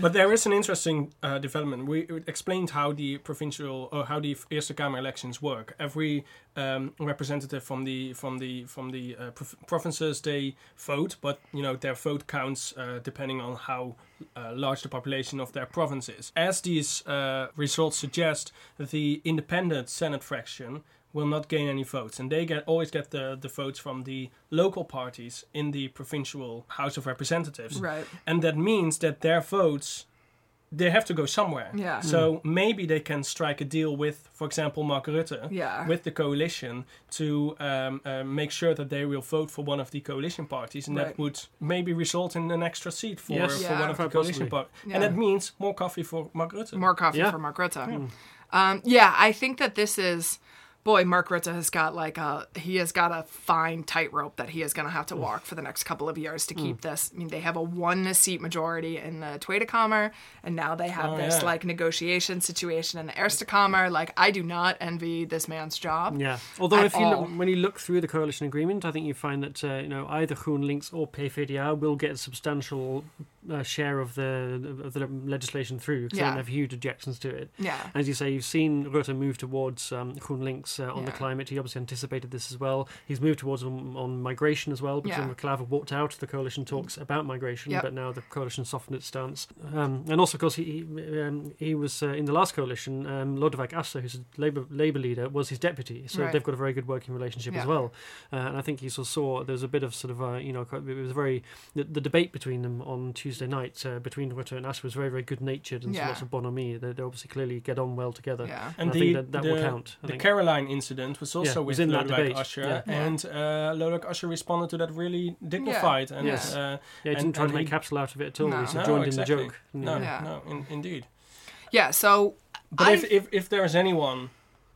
[SPEAKER 2] But there is an interesting uh, development. We explained how the provincial or how the Eerste Kamer elections work. Every um, representative from the from the from the uh, prov- provinces they vote, but you know their vote counts uh, depending on how uh, large the population of their province is. As these uh, results suggest, the independent Senate fraction will not gain any votes, and they get always get the the votes from the local parties in the provincial House of Representatives
[SPEAKER 4] Right.
[SPEAKER 2] and that means that their votes they have to go somewhere.
[SPEAKER 4] Yeah.
[SPEAKER 2] So maybe they can strike a deal with, for example, Mark Rutte,
[SPEAKER 4] Yeah.
[SPEAKER 2] with the coalition to um, uh, make sure that they will vote for one of the coalition parties, and
[SPEAKER 4] Right.
[SPEAKER 2] that would maybe result in an extra seat for,
[SPEAKER 1] Yes.
[SPEAKER 2] for
[SPEAKER 4] Yeah.
[SPEAKER 2] one of the coalition
[SPEAKER 1] possibly.
[SPEAKER 2] parties, and that means more coffee for Mark Rutte.
[SPEAKER 4] More coffee
[SPEAKER 1] Yeah.
[SPEAKER 4] for Mark Rutte. Um, yeah, I think that this is, boy, Mark Rutte has got like a, he has got a fine tightrope that he is going to have to walk for the next couple of years to keep this. I mean, they have a one seat majority in the Tweede Kamer, and now they have
[SPEAKER 2] Oh,
[SPEAKER 4] this
[SPEAKER 2] yeah.
[SPEAKER 4] like negotiation situation in the Eerste Kamer. Like, I do not envy this man's job.
[SPEAKER 1] Yeah. Although if you
[SPEAKER 4] all.
[SPEAKER 1] look, when you look through the coalition agreement, I think you find that uh, you know either GroenLinks or PvdA will get a substantial uh, share of the of the legislation through because they
[SPEAKER 4] Yeah.
[SPEAKER 1] don't have huge objections to it.
[SPEAKER 4] Yeah.
[SPEAKER 1] As you say, you've seen Rutte move towards um, GroenLinks uh, on the climate. He obviously anticipated this as well. He's moved towards on, on migration as well because
[SPEAKER 4] Yeah.
[SPEAKER 1] walked out, of the coalition talks about migration,
[SPEAKER 4] Yep.
[SPEAKER 1] but now the coalition softened its stance. Um, and also, of course, he he, um, he was uh, in the last coalition. Um, Lodewijk Asscher, who's a Labour Labour leader, was his deputy, so
[SPEAKER 4] Right.
[SPEAKER 1] they've got a very good working relationship as well. Uh, and I think he sort of saw there was a bit of sort of uh, you know it was very the, the debate between them on Tuesday night uh, between Rutte and Asscher was very very good natured and
[SPEAKER 4] Yeah.
[SPEAKER 1] lots of bonhomie. They, they obviously clearly get on well together.
[SPEAKER 4] Yeah.
[SPEAKER 2] and
[SPEAKER 1] I
[SPEAKER 2] the,
[SPEAKER 1] think that, that
[SPEAKER 2] the,
[SPEAKER 1] will count. I
[SPEAKER 2] the
[SPEAKER 1] think.
[SPEAKER 2] Caroline incident was also
[SPEAKER 1] Yeah, was
[SPEAKER 2] with
[SPEAKER 1] in that
[SPEAKER 2] Lodewijk
[SPEAKER 1] debate.
[SPEAKER 2] Asscher,
[SPEAKER 1] Yeah.
[SPEAKER 4] Yeah.
[SPEAKER 2] and uh, Lodewijk Asscher responded to that really dignified and
[SPEAKER 1] Yes.
[SPEAKER 2] uh,
[SPEAKER 1] yeah, he didn't
[SPEAKER 2] and-
[SPEAKER 1] try
[SPEAKER 2] and
[SPEAKER 1] to make
[SPEAKER 2] he-
[SPEAKER 1] capital out of it at all.
[SPEAKER 4] No.
[SPEAKER 1] He sort
[SPEAKER 2] No,
[SPEAKER 1] joined
[SPEAKER 2] exactly.
[SPEAKER 1] in the joke.
[SPEAKER 2] no,
[SPEAKER 4] Yeah.
[SPEAKER 2] no, in, indeed.
[SPEAKER 4] Yeah. So,
[SPEAKER 2] But
[SPEAKER 4] I-
[SPEAKER 2] if, if if there is anyone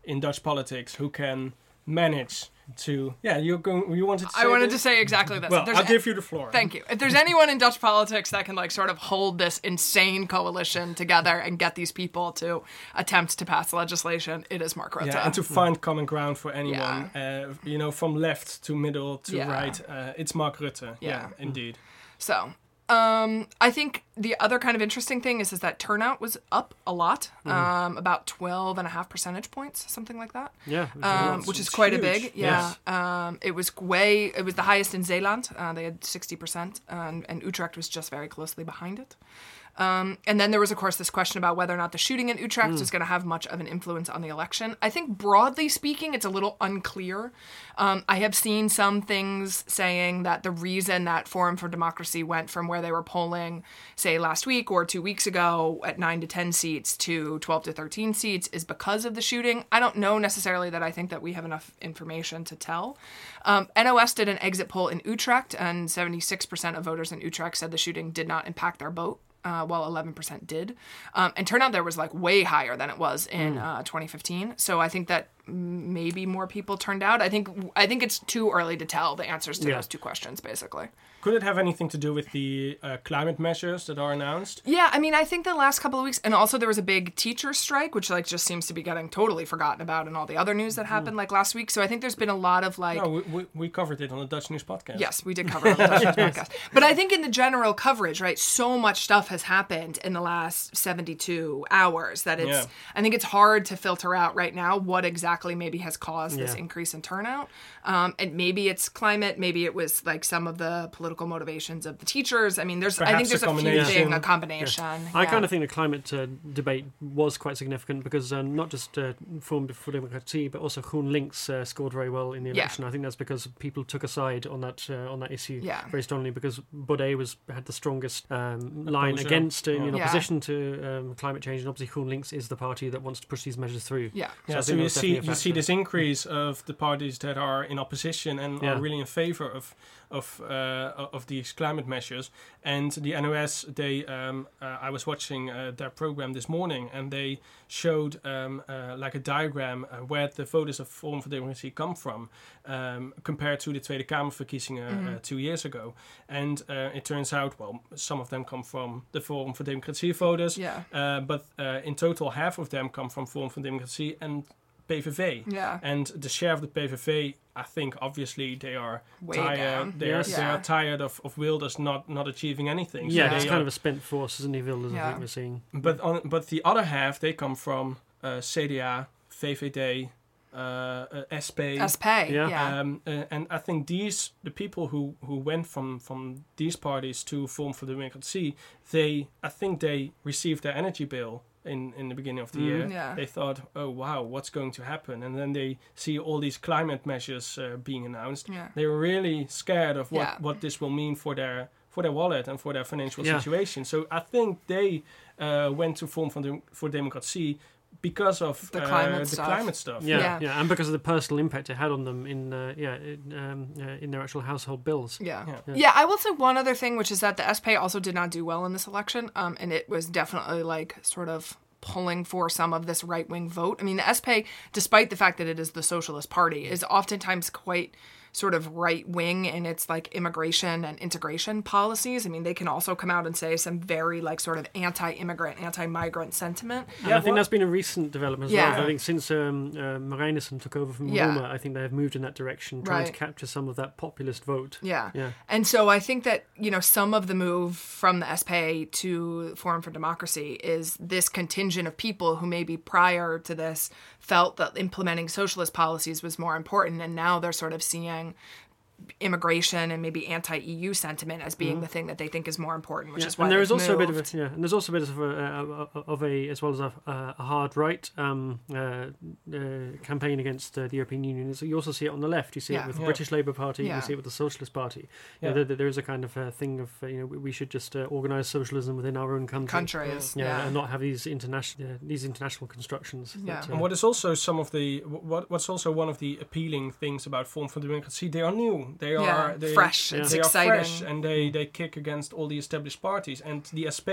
[SPEAKER 2] in Dutch politics who can manage to, yeah, you're going. You wanted to. Say
[SPEAKER 4] I wanted
[SPEAKER 2] this?
[SPEAKER 4] to say exactly this.
[SPEAKER 2] Well, I'll give you the floor.
[SPEAKER 4] Thank you. If there's anyone in Dutch politics that can like sort of hold this insane coalition together and get these people to attempt to pass legislation, it is Mark Rutte.
[SPEAKER 2] Yeah, and to find common ground for anyone, uh, you know, from left to middle to
[SPEAKER 4] Yeah.
[SPEAKER 2] right, uh, it's Mark Rutte. Yeah,
[SPEAKER 4] Yeah.
[SPEAKER 2] indeed.
[SPEAKER 4] So, um, I think the other kind of interesting thing is, is that turnout was up a lot, um, about 12 and a half percentage points, something like that.
[SPEAKER 1] Yeah,
[SPEAKER 4] Um, which is quite a big, yeah. Um, it was way, it was the highest in Zeeland. Uh, they had 60%, and, and Utrecht was just very closely behind it. Um, and then there was, of course, this question about whether or not the shooting in Utrecht is going to have much of an influence on the election. I think, broadly speaking, it's a little unclear. Um, I have seen some things saying that the reason that Forum for Democracy went from where they were polling, say, last week or two weeks ago at 9 to 10 seats to 12 to 13 seats is because of the shooting. I don't know necessarily that I think that we have enough information to tell. Um, NOS did an exit poll in Utrecht, and 76% of voters in Utrecht said the shooting did not impact their vote uh, while 11% did. Um, and turnout there was like way higher than it was in uh, 2015. So I think that maybe more people turned out. I think I think it's too early to tell the answers to
[SPEAKER 1] Yeah.
[SPEAKER 4] those two questions, basically.
[SPEAKER 2] Could it have anything to do with the uh, climate measures that are announced?
[SPEAKER 4] Yeah, I mean, I think the last couple of weeks, and also there was a big teacher strike, which like just seems to be getting totally forgotten about in all the other news that happened like last week. So I think there's been a lot of like.
[SPEAKER 2] No, we, we, we covered it on the Dutch News podcast.
[SPEAKER 4] Yes, we did cover it on the Dutch News podcast. But I think in the general coverage, right, so much stuff has happened in the last 72 hours that it's,
[SPEAKER 2] Yeah.
[SPEAKER 4] I think it's hard to filter out right now what exactly exactly maybe has caused this
[SPEAKER 1] Yeah.
[SPEAKER 4] increase in turnout. Um, and maybe it's climate, maybe it was like some of the political motivations of the teachers. I mean, there's I think
[SPEAKER 2] Perhaps a
[SPEAKER 4] there's a, few
[SPEAKER 2] combination.
[SPEAKER 4] thing, a combination.
[SPEAKER 1] I
[SPEAKER 4] yeah.
[SPEAKER 1] kind of think the climate uh, debate was quite significant because uh, not just uh, Forum for Democratie, but also GroenLinks uh, scored very well in the
[SPEAKER 4] Yeah.
[SPEAKER 1] election. I think that's because people took a side on that uh, on that issue
[SPEAKER 4] Yeah.
[SPEAKER 1] very strongly because Baudet was had the strongest um, line
[SPEAKER 2] Opposer.
[SPEAKER 1] against uh, in
[SPEAKER 2] Yeah.
[SPEAKER 1] opposition to um, climate change, and obviously GroenLinks is the party that wants to push these measures through.
[SPEAKER 4] Yeah.
[SPEAKER 1] So I
[SPEAKER 2] Yeah, so, you see
[SPEAKER 1] definitely a
[SPEAKER 2] you see this increase of the parties that are in opposition and
[SPEAKER 1] Yeah.
[SPEAKER 2] are really in favor of of uh, of these climate measures. And the NOS, they um, uh, I was watching uh, their program this morning, and they showed um, uh, like a diagram uh, where the voters of Forum for Democracy come from um, compared to the Tweede Kamerverkiezingen uh, two years ago. And uh, it turns out, well, some of them come from the Forum for Democracy voters,
[SPEAKER 4] Yeah.
[SPEAKER 2] uh, but uh, in total, half of them come from Forum for Democracy and PVV.
[SPEAKER 4] Yeah.
[SPEAKER 2] And the share of the PVV, I think, obviously they are
[SPEAKER 4] Way
[SPEAKER 2] tired.
[SPEAKER 4] down.
[SPEAKER 2] They are
[SPEAKER 1] Yes.
[SPEAKER 2] they are tired of, of Wilders not not achieving anything. So
[SPEAKER 1] Yeah,
[SPEAKER 2] they
[SPEAKER 1] it's
[SPEAKER 2] are-
[SPEAKER 1] kind of a spent force, isn't it, Wilders, I
[SPEAKER 4] Yeah.
[SPEAKER 1] think we're seeing.
[SPEAKER 2] But on but the other half, they come from uh, CDA, VVD, uh, uh, SP.
[SPEAKER 4] SP.
[SPEAKER 1] Yeah.
[SPEAKER 4] Yeah.
[SPEAKER 2] Um, uh, and I think these the people who, who went from, from these parties to Form for the Democracy, they I think they received their energy bill in, in the beginning of the
[SPEAKER 1] Mhm.
[SPEAKER 2] year.
[SPEAKER 4] Yeah.
[SPEAKER 2] They thought, oh wow, what's going to happen? And then they see all these climate measures uh, being announced.
[SPEAKER 4] Yeah.
[SPEAKER 2] They were really scared of what,
[SPEAKER 4] Yeah.
[SPEAKER 2] what this will mean for their for their wallet and for their financial
[SPEAKER 1] Yeah.
[SPEAKER 2] situation. So I think they uh, went to Forum for, Dem- for Democracy because of
[SPEAKER 4] The
[SPEAKER 2] uh,
[SPEAKER 4] climate
[SPEAKER 2] the
[SPEAKER 4] stuff.
[SPEAKER 2] climate stuff.
[SPEAKER 1] Yeah,
[SPEAKER 4] Yeah.
[SPEAKER 1] yeah, and because of the personal impact it had on them in, uh, yeah, in, um, uh, in their actual household bills.
[SPEAKER 4] Yeah.
[SPEAKER 2] Yeah.
[SPEAKER 4] yeah. I will say one other thing, which is that the SP also did not do well in this election. Um, and it was definitely like sort of pulling for some of this right wing vote. I mean, the SP, despite the fact that it is the Socialist Party, is oftentimes quite sort of right wing in its like immigration and integration policies. I mean, they can also come out and say some very like sort of anti immigrant, anti migrant sentiment.
[SPEAKER 1] And I think that's been a recent development as
[SPEAKER 4] Yeah.
[SPEAKER 1] well. I think since um, uh, Marijnissen took over from
[SPEAKER 4] Yeah.
[SPEAKER 1] Roemer, I think they have moved in that direction, trying
[SPEAKER 4] Right.
[SPEAKER 1] to capture some of that populist vote.
[SPEAKER 4] Yeah.
[SPEAKER 1] Yeah.
[SPEAKER 4] And so I think that, you know, some of the move from the SP to Forum for Democracy is this contingent of people who maybe prior to this felt that implementing socialist policies was more important. And now they're sort of seeing going immigration and maybe anti-EU sentiment as being the thing that they think is more important, which
[SPEAKER 1] Yeah,
[SPEAKER 4] is why
[SPEAKER 1] and there is
[SPEAKER 4] they've
[SPEAKER 1] also a bit of
[SPEAKER 4] moved.
[SPEAKER 1] a yeah, and there's also a bit of a, a, a of a as well as a, a hard right um, uh, uh, campaign against uh, the European Union. So you also see it on the left. You see
[SPEAKER 4] Yeah.
[SPEAKER 1] it with the
[SPEAKER 2] Yeah.
[SPEAKER 1] British Labour Party.
[SPEAKER 4] Yeah.
[SPEAKER 1] You see it with the Socialist Party. Yeah.
[SPEAKER 2] Yeah.
[SPEAKER 1] there, there- there is a kind of uh, thing of uh, you know we- we should just uh, organise socialism within our own country.
[SPEAKER 4] countries.
[SPEAKER 1] Yeah,
[SPEAKER 4] Yeah.
[SPEAKER 1] and not have these international uh, these international constructions.
[SPEAKER 4] Yeah.
[SPEAKER 1] that, uh,
[SPEAKER 2] And what is also some of the what what's also one of the appealing things about form for Democracy? They are new. They
[SPEAKER 4] Yeah,
[SPEAKER 2] are they,
[SPEAKER 4] fresh.
[SPEAKER 1] Yeah.
[SPEAKER 4] It's
[SPEAKER 2] they
[SPEAKER 4] exciting.
[SPEAKER 2] are fresh, and they they kick against all the established parties. And the SP,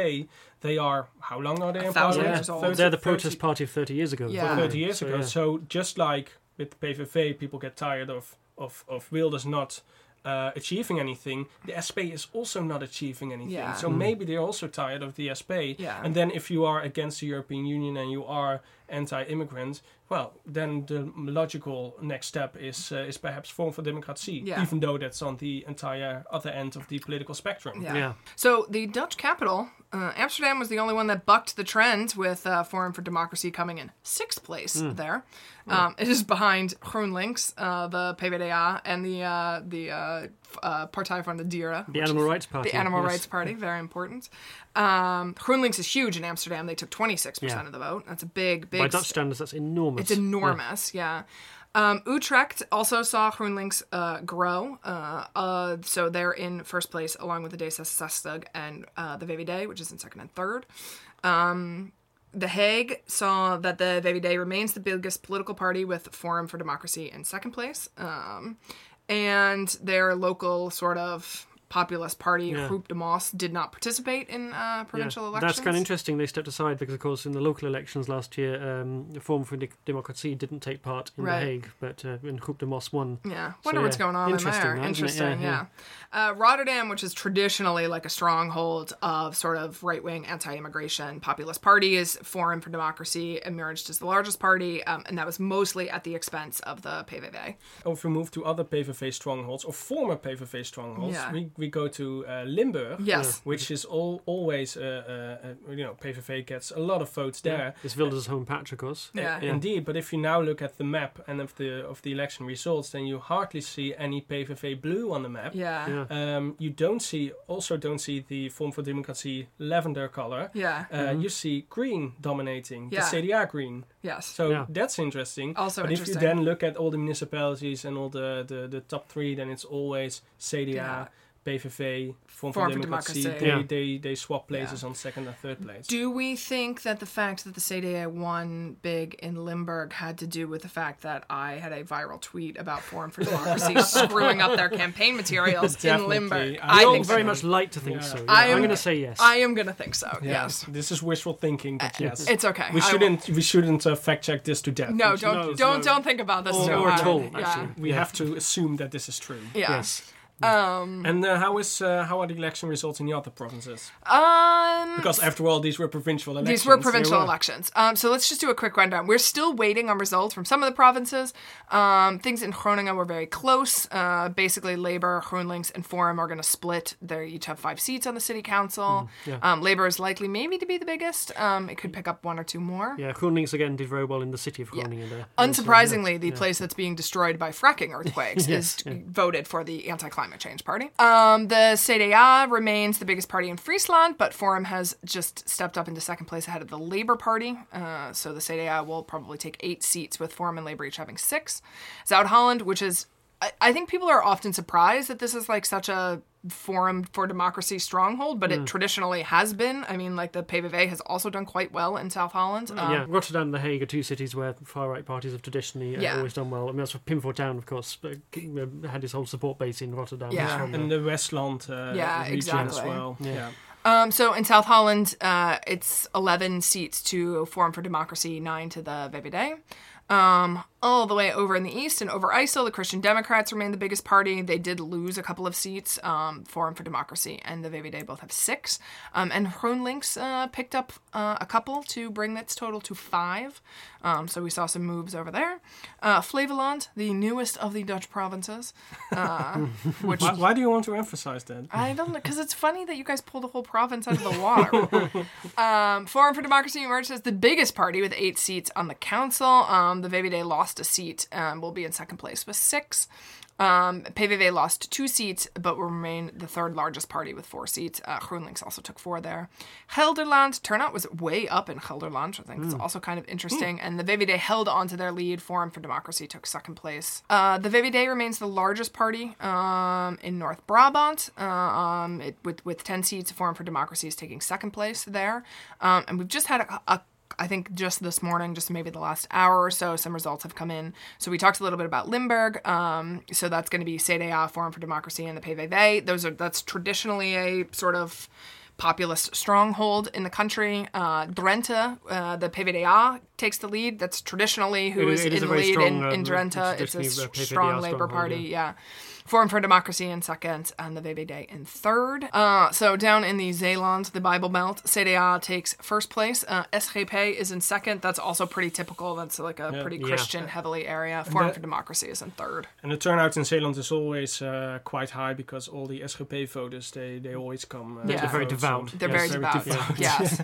[SPEAKER 2] they are how long are they
[SPEAKER 4] A
[SPEAKER 2] in
[SPEAKER 4] thousand
[SPEAKER 2] parliament?
[SPEAKER 4] years old.
[SPEAKER 2] 30
[SPEAKER 1] they're the
[SPEAKER 2] 30
[SPEAKER 1] protest party of 30 years ago.
[SPEAKER 4] Yeah.
[SPEAKER 1] weren't
[SPEAKER 2] 30 years
[SPEAKER 1] So,
[SPEAKER 2] ago.
[SPEAKER 1] yeah.
[SPEAKER 2] So just like with PVV, people get tired of of of Wilders not. Uh, achieving anything, the SP is also not achieving anything.
[SPEAKER 4] Yeah.
[SPEAKER 2] So maybe they're also tired of the SP.
[SPEAKER 4] Yeah.
[SPEAKER 2] And then if you are against the European Union and you are anti-immigrant, well, then the logical next step is uh, is perhaps Forum for Democracy,
[SPEAKER 4] Yeah.
[SPEAKER 2] even though that's on the entire other end of the political spectrum.
[SPEAKER 4] Yeah.
[SPEAKER 1] Yeah.
[SPEAKER 4] So the Dutch capital, uh, Amsterdam, was the only one that bucked the trend with uh, Forum for Democracy coming in sixth place
[SPEAKER 1] Hmm.
[SPEAKER 4] there. Um, it is behind GroenLinks, uh, the PvdA, and the uh, the uh, uh, Partij van de Dieren.
[SPEAKER 1] The Animal Rights Party.
[SPEAKER 4] The Animal
[SPEAKER 1] yes.
[SPEAKER 4] Rights Party, very important. Um, GroenLinks is huge in Amsterdam. They took 26%
[SPEAKER 1] Yeah.
[SPEAKER 4] of the vote. That's a big, big
[SPEAKER 1] By Dutch standards, that's enormous.
[SPEAKER 4] it's enormous, yeah. Um, Utrecht also saw GroenLinks uh, grow. Uh, uh, so they're in first place along with the D66 and uh, the VVD, which is in second and third. Um, the Hague saw that the VVD remains the biggest political party with Forum for Democracy in second place. Um, and their local sort of populist party,
[SPEAKER 1] Yeah.
[SPEAKER 4] Groep de Mos, did not participate in uh, provincial
[SPEAKER 1] yeah.
[SPEAKER 4] elections.
[SPEAKER 1] That's kind of interesting. They stepped aside because, of course, in the local elections last year, um, the Forum for Democracy didn't take part in
[SPEAKER 4] Right.
[SPEAKER 1] The Hague, but uh, in Groep de Mos won.
[SPEAKER 4] Yeah, wonder
[SPEAKER 1] So,
[SPEAKER 4] what's
[SPEAKER 1] yeah,
[SPEAKER 4] going on in
[SPEAKER 1] interesting,
[SPEAKER 4] there.
[SPEAKER 1] that, isn't it?
[SPEAKER 4] Interesting,
[SPEAKER 1] Yeah,
[SPEAKER 4] yeah. Uh, Rotterdam, which is traditionally like a stronghold of sort of right wing anti immigration populist parties, Forum for Democracy emerged as the largest party, um, and that was mostly at the expense of the PVV.
[SPEAKER 2] Or if we move to other PVV strongholds or former PVV strongholds,
[SPEAKER 4] Yeah.
[SPEAKER 2] we, we go to uh, Limburg,
[SPEAKER 4] Yes.
[SPEAKER 2] which is all, always, uh, uh, uh, you know, PVV gets a lot of votes there.
[SPEAKER 1] It's Wilders' home patch, of course.
[SPEAKER 4] Yeah.
[SPEAKER 2] Indeed, but if you now look at the map and of the of the election results, then you hardly see any PVV blue on the map.
[SPEAKER 4] Yeah.
[SPEAKER 1] Yeah.
[SPEAKER 2] Um, you don't see, also don't see the Form for Democracy lavender color.
[SPEAKER 4] Yeah.
[SPEAKER 2] Uh, You see green dominating,
[SPEAKER 4] Yeah.
[SPEAKER 2] the CDA green.
[SPEAKER 4] Yes.
[SPEAKER 2] So
[SPEAKER 1] Yeah.
[SPEAKER 2] that's interesting.
[SPEAKER 4] Also
[SPEAKER 2] but
[SPEAKER 4] interesting.
[SPEAKER 2] if you then look at all the municipalities and all the, the, the top three, then it's always CDA,
[SPEAKER 4] Yeah.
[SPEAKER 2] PVV, Form,
[SPEAKER 4] Form
[SPEAKER 2] for
[SPEAKER 4] for
[SPEAKER 2] Democracy.
[SPEAKER 4] Democracy.
[SPEAKER 2] They,
[SPEAKER 1] Yeah.
[SPEAKER 2] they, they swap places on second and third place.
[SPEAKER 4] Do we think that the fact that the CDA won big in Limburg had to do with the fact that I had a viral tweet about Forum for Democracy screwing up their campaign materials in Limburg?
[SPEAKER 2] I
[SPEAKER 4] I
[SPEAKER 2] don't
[SPEAKER 4] think
[SPEAKER 1] very
[SPEAKER 4] so.
[SPEAKER 1] much like to think
[SPEAKER 2] Yeah.
[SPEAKER 1] so. Yeah.
[SPEAKER 4] I am-
[SPEAKER 1] I'm going to say yes.
[SPEAKER 4] I am gonna think so.
[SPEAKER 2] Yeah,
[SPEAKER 4] Yes.
[SPEAKER 2] This is wishful thinking, but yes.
[SPEAKER 4] It's okay.
[SPEAKER 2] we
[SPEAKER 4] I
[SPEAKER 2] shouldn't we shouldn't uh, fact check this to death.
[SPEAKER 4] No, don't
[SPEAKER 1] No,
[SPEAKER 4] don't
[SPEAKER 1] no.
[SPEAKER 4] don't think about this
[SPEAKER 1] Or-
[SPEAKER 4] so
[SPEAKER 1] or at
[SPEAKER 4] hard.
[SPEAKER 1] all,
[SPEAKER 4] Yeah.
[SPEAKER 1] actually.
[SPEAKER 2] we
[SPEAKER 1] Yeah.
[SPEAKER 2] have to assume that this is true.
[SPEAKER 4] Yeah.
[SPEAKER 1] Yes.
[SPEAKER 4] Um.
[SPEAKER 2] And uh, how is uh, how are the election results in the other provinces?
[SPEAKER 4] Um.
[SPEAKER 2] Because after all, these were provincial elections.
[SPEAKER 4] These were provincial
[SPEAKER 2] were-
[SPEAKER 4] elections. Um, so let's just do a quick rundown. We're still waiting on results from some of the provinces. Um, things in Groningen were very close. Uh, basically, Labour, GroenLinks, and Forum are going to split. They each have five seats on the city council.
[SPEAKER 1] yeah.
[SPEAKER 4] um, Labour is likely maybe to be the biggest. Um, it could pick up one or two more.
[SPEAKER 1] Yeah, Groenlinks again did very well in the city of Groningen there.
[SPEAKER 4] Unsurprisingly, the place that's being destroyed by fracking earthquakes is voted for the anti-climate change party. Um, the CDA remains the biggest party in Friesland, but Forum has just stepped up into second place ahead of the Labour Party. Uh, so the CDA will probably take eight seats, with Forum and Labour each having six. Zuid-Holland, which is, I, I think people are often surprised that this is like such a Forum for Democracy stronghold, but it traditionally has been. I mean, like the PVV has also done quite well in South Holland. Um,
[SPEAKER 1] yeah, Rotterdam and The Hague are two cities where far right parties have traditionally uh,
[SPEAKER 4] Yeah.
[SPEAKER 1] always done well. I mean, that's what Pim Fortuyn, of course, uh, had his whole support base in Rotterdam.
[SPEAKER 4] Yeah.
[SPEAKER 1] He's from
[SPEAKER 2] And the Westland uh,
[SPEAKER 4] Yeah,
[SPEAKER 2] region as
[SPEAKER 4] exactly.
[SPEAKER 2] well. Yeah.
[SPEAKER 4] Um, so in South Holland, uh, it's 11 seats to Forum for Democracy, 9 to the VVD. Um, all the way over in the east and Overijssel, the Christian Democrats remain the biggest party. They did lose a couple of seats. Um, Forum for Democracy and the VVD both have six. Um, and GroenLinks uh, picked up uh, a couple to bring its total to five. Um, so we saw some moves over there. Uh, Flevoland, the newest of the Dutch provinces, uh, which
[SPEAKER 2] Why, why do you want to emphasize that?
[SPEAKER 4] I don't know, because it's funny that you guys pulled the whole province out of the water. um, Forum for Democracy emerged as the biggest party with eight seats on the council. Um, the VVD lost a seat and will be in second place with six. Um, PVV lost two seats, but will remain the third largest party with four seats. Uh, GroenLinks also took four there. Gelderland turnout was way up in Gelderland, I think it's also kind of interesting. And the VVD held on to their lead. Forum for Democracy took second place. Uh, the VVD remains the largest party um, in North Brabant. Uh, um, it, with with ten seats, Forum for Democracy is taking second place there. Um, and we've just had a, a I think just this morning, just maybe the last hour or so, some results have come in. So we talked a little bit about Limburg. Um, so that's going to be CDA, Forum for Democracy, and the PVV. Those are that's traditionally a sort of populist stronghold in the country. Uh, Drenthe, uh, the PVDA takes the lead. That's traditionally who
[SPEAKER 1] It-
[SPEAKER 4] is
[SPEAKER 1] it
[SPEAKER 4] in the lead in,
[SPEAKER 1] strong,
[SPEAKER 4] in
[SPEAKER 1] um,
[SPEAKER 4] Drenthe. It's a
[SPEAKER 1] uh,
[SPEAKER 4] strong Labour Party.
[SPEAKER 1] yeah.
[SPEAKER 4] Yeah. Forum for Democracy in second, and the VVD in third. Uh, so down in the Zeeland, the Bible Belt, CDA takes first place. Uh, SGP is in second. That's also pretty typical. That's like a pretty
[SPEAKER 1] Yeah.
[SPEAKER 4] Christian heavily area. Forum
[SPEAKER 2] that-
[SPEAKER 4] for Democracy is in third.
[SPEAKER 2] And the turnout in Zeeland is always uh, quite high because all the SGP voters they, they always come. Uh,
[SPEAKER 4] Yeah. They're
[SPEAKER 1] very devout.
[SPEAKER 4] They're
[SPEAKER 1] Yes,
[SPEAKER 4] very
[SPEAKER 1] very
[SPEAKER 4] devout.
[SPEAKER 1] devout.
[SPEAKER 4] Yes.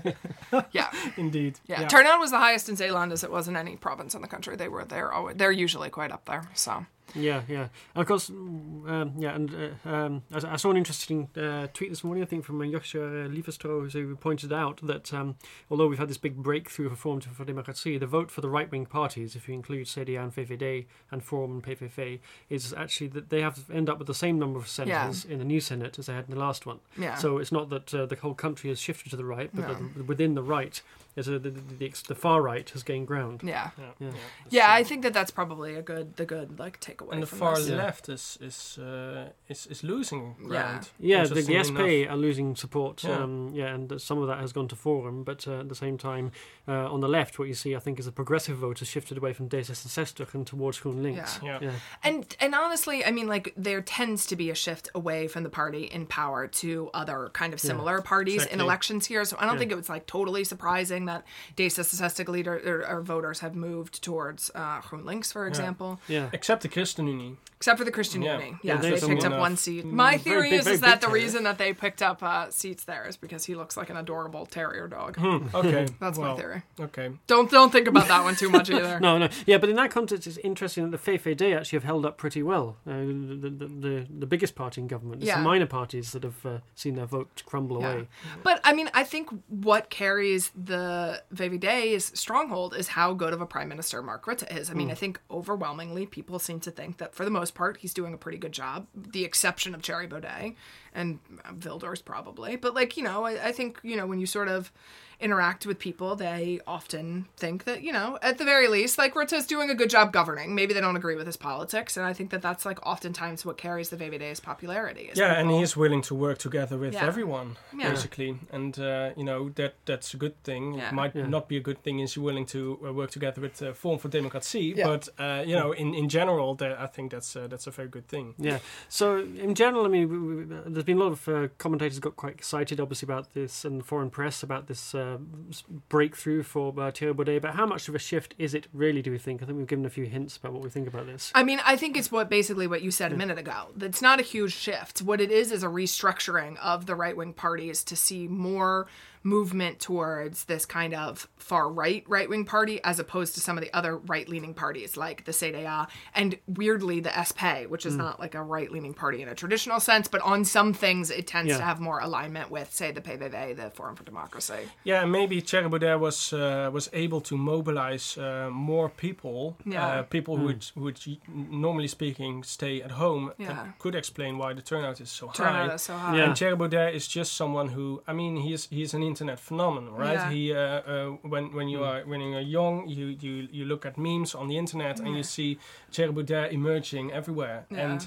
[SPEAKER 4] yeah.
[SPEAKER 2] Indeed.
[SPEAKER 4] Yeah. Turnout was the highest in Zeeland as it was in any province in the country. They were they're always, they're usually quite up there. So
[SPEAKER 1] Yeah, yeah. And of course, um, yeah, and uh, um, I, I saw an interesting uh, tweet this morning, I think, from Josje uh, who pointed out that um, although we've had this big breakthrough for Forum for Democracy, the vote for the right wing parties, if you include CDA and VVD and Forum and PVV, is actually that they have end up with the same number of senators in the new Senate as they had in the last one.
[SPEAKER 4] yeah.
[SPEAKER 1] So it's not that uh, the whole country has shifted to the right, but
[SPEAKER 4] No.
[SPEAKER 1] within the right. Is uh, the, the, the, the far right has gained ground.
[SPEAKER 4] Yeah.
[SPEAKER 2] Yeah,
[SPEAKER 1] Yeah.
[SPEAKER 4] Yeah,
[SPEAKER 2] true.
[SPEAKER 4] I think that that's probably a good, the good like takeaway.
[SPEAKER 2] and the
[SPEAKER 4] from
[SPEAKER 2] far
[SPEAKER 4] this.
[SPEAKER 2] Left is is uh, is is losing ground.
[SPEAKER 1] Yeah, yeah the, the
[SPEAKER 2] interestingly
[SPEAKER 1] SP are losing support.
[SPEAKER 2] Yeah.
[SPEAKER 1] Um, yeah, and some of that has gone to Forum, but uh, at the same time, uh, on the left, what you see, I think, is the progressive vote has shifted away from D66 and towards GroenLinks.
[SPEAKER 4] Yeah.
[SPEAKER 2] Yeah.
[SPEAKER 1] Yeah.
[SPEAKER 4] And and honestly, I mean, like there tends to be a shift away from the party in power to other kind of similar parties in elections here. So I don't
[SPEAKER 1] Yeah.
[SPEAKER 4] think it was like totally surprising that D66 leader or, or voters have moved towards uh, GroenLinks, for example,
[SPEAKER 1] Yeah.
[SPEAKER 2] Except the ChristenUnie.
[SPEAKER 4] Except for the Christian
[SPEAKER 2] Yeah.
[SPEAKER 4] Union.
[SPEAKER 1] Yeah,
[SPEAKER 4] Yes,
[SPEAKER 1] there's
[SPEAKER 4] they picked up
[SPEAKER 2] enough.
[SPEAKER 4] one seat.
[SPEAKER 1] Mm,
[SPEAKER 4] My
[SPEAKER 1] very
[SPEAKER 4] theory
[SPEAKER 1] big-
[SPEAKER 4] is,
[SPEAKER 1] very
[SPEAKER 4] is that the
[SPEAKER 1] terrier.
[SPEAKER 4] reason that they picked up uh, seats there is because he looks like an adorable terrier dog.
[SPEAKER 2] Okay,
[SPEAKER 4] That's my theory.
[SPEAKER 2] Okay,
[SPEAKER 4] Don't don't think about that one too much either.
[SPEAKER 1] No, no, yeah, but in that context, it's interesting that the VVD actually have held up pretty well. Uh, the, the, the the biggest party in government. It's
[SPEAKER 4] Yeah.
[SPEAKER 1] the minor parties that have uh, seen their vote crumble
[SPEAKER 4] Yeah.
[SPEAKER 1] away.
[SPEAKER 4] But I mean, I think what carries the VVD's stronghold is how good of a prime minister Mark Rutte is. I mean, I think overwhelmingly people seem to think that for the most part he's doing a pretty good job, the exception of Thierry Baudet and uh, Wilders probably. But like you know, I, I think you know when you sort of interact with people, they often think that you know, at the very least, like Rutte's doing a good job governing. Maybe they don't agree with his politics, and I think that that's like oftentimes what carries the VVD's popularity. is
[SPEAKER 2] yeah, and
[SPEAKER 4] people-
[SPEAKER 2] he's willing to work together with
[SPEAKER 4] Yeah.
[SPEAKER 2] everyone,
[SPEAKER 4] Yeah.
[SPEAKER 2] basically, and uh, you know that that's a good thing.
[SPEAKER 4] Yeah.
[SPEAKER 2] It might
[SPEAKER 1] Yeah.
[SPEAKER 2] not be a good thing is you're willing to uh, work together with uh, Forum for Democracy,
[SPEAKER 4] Yeah.
[SPEAKER 2] but uh, you know, in in general, that I think that's uh, that's a very good thing.
[SPEAKER 1] Yeah. So in general, I mean, we, we, there's been a lot of uh, commentators got quite excited, obviously, about this, and foreign press about this uh, breakthrough for uh, Thierry Baudet. But how much of a shift is it really? Do we think? I think we've given a few hints about what we think about this.
[SPEAKER 4] I mean, I think it's what basically what you said a minute ago. It's not a huge shift. What it is is a restructuring of the right wing parties to see more movement towards this kind of far right right wing party as opposed to some of the other right leaning parties like the CDA and weirdly the SP, which is not like a right leaning party in a traditional sense, but on some things it tends
[SPEAKER 1] Yeah.
[SPEAKER 4] to have more alignment with, say, the PVV, the Forum for Democracy.
[SPEAKER 2] Yeah, and maybe Thierry Baudet was uh, was able to mobilize uh, more people,
[SPEAKER 4] Yeah.
[SPEAKER 2] uh, people who would, who would normally speaking stay at home,
[SPEAKER 4] Yeah.
[SPEAKER 2] and could explain why the turnout is so
[SPEAKER 4] Turnout
[SPEAKER 2] high.
[SPEAKER 4] is so high.
[SPEAKER 1] Yeah.
[SPEAKER 2] And Thierry Baudet is just someone who, I mean, he's he's an internet phenomenon, right?
[SPEAKER 4] Yeah.
[SPEAKER 2] He uh, uh, when when you are when you're young, you you you look at memes on the internet and you see Thierry Baudet emerging everywhere,
[SPEAKER 4] Yeah.
[SPEAKER 2] and.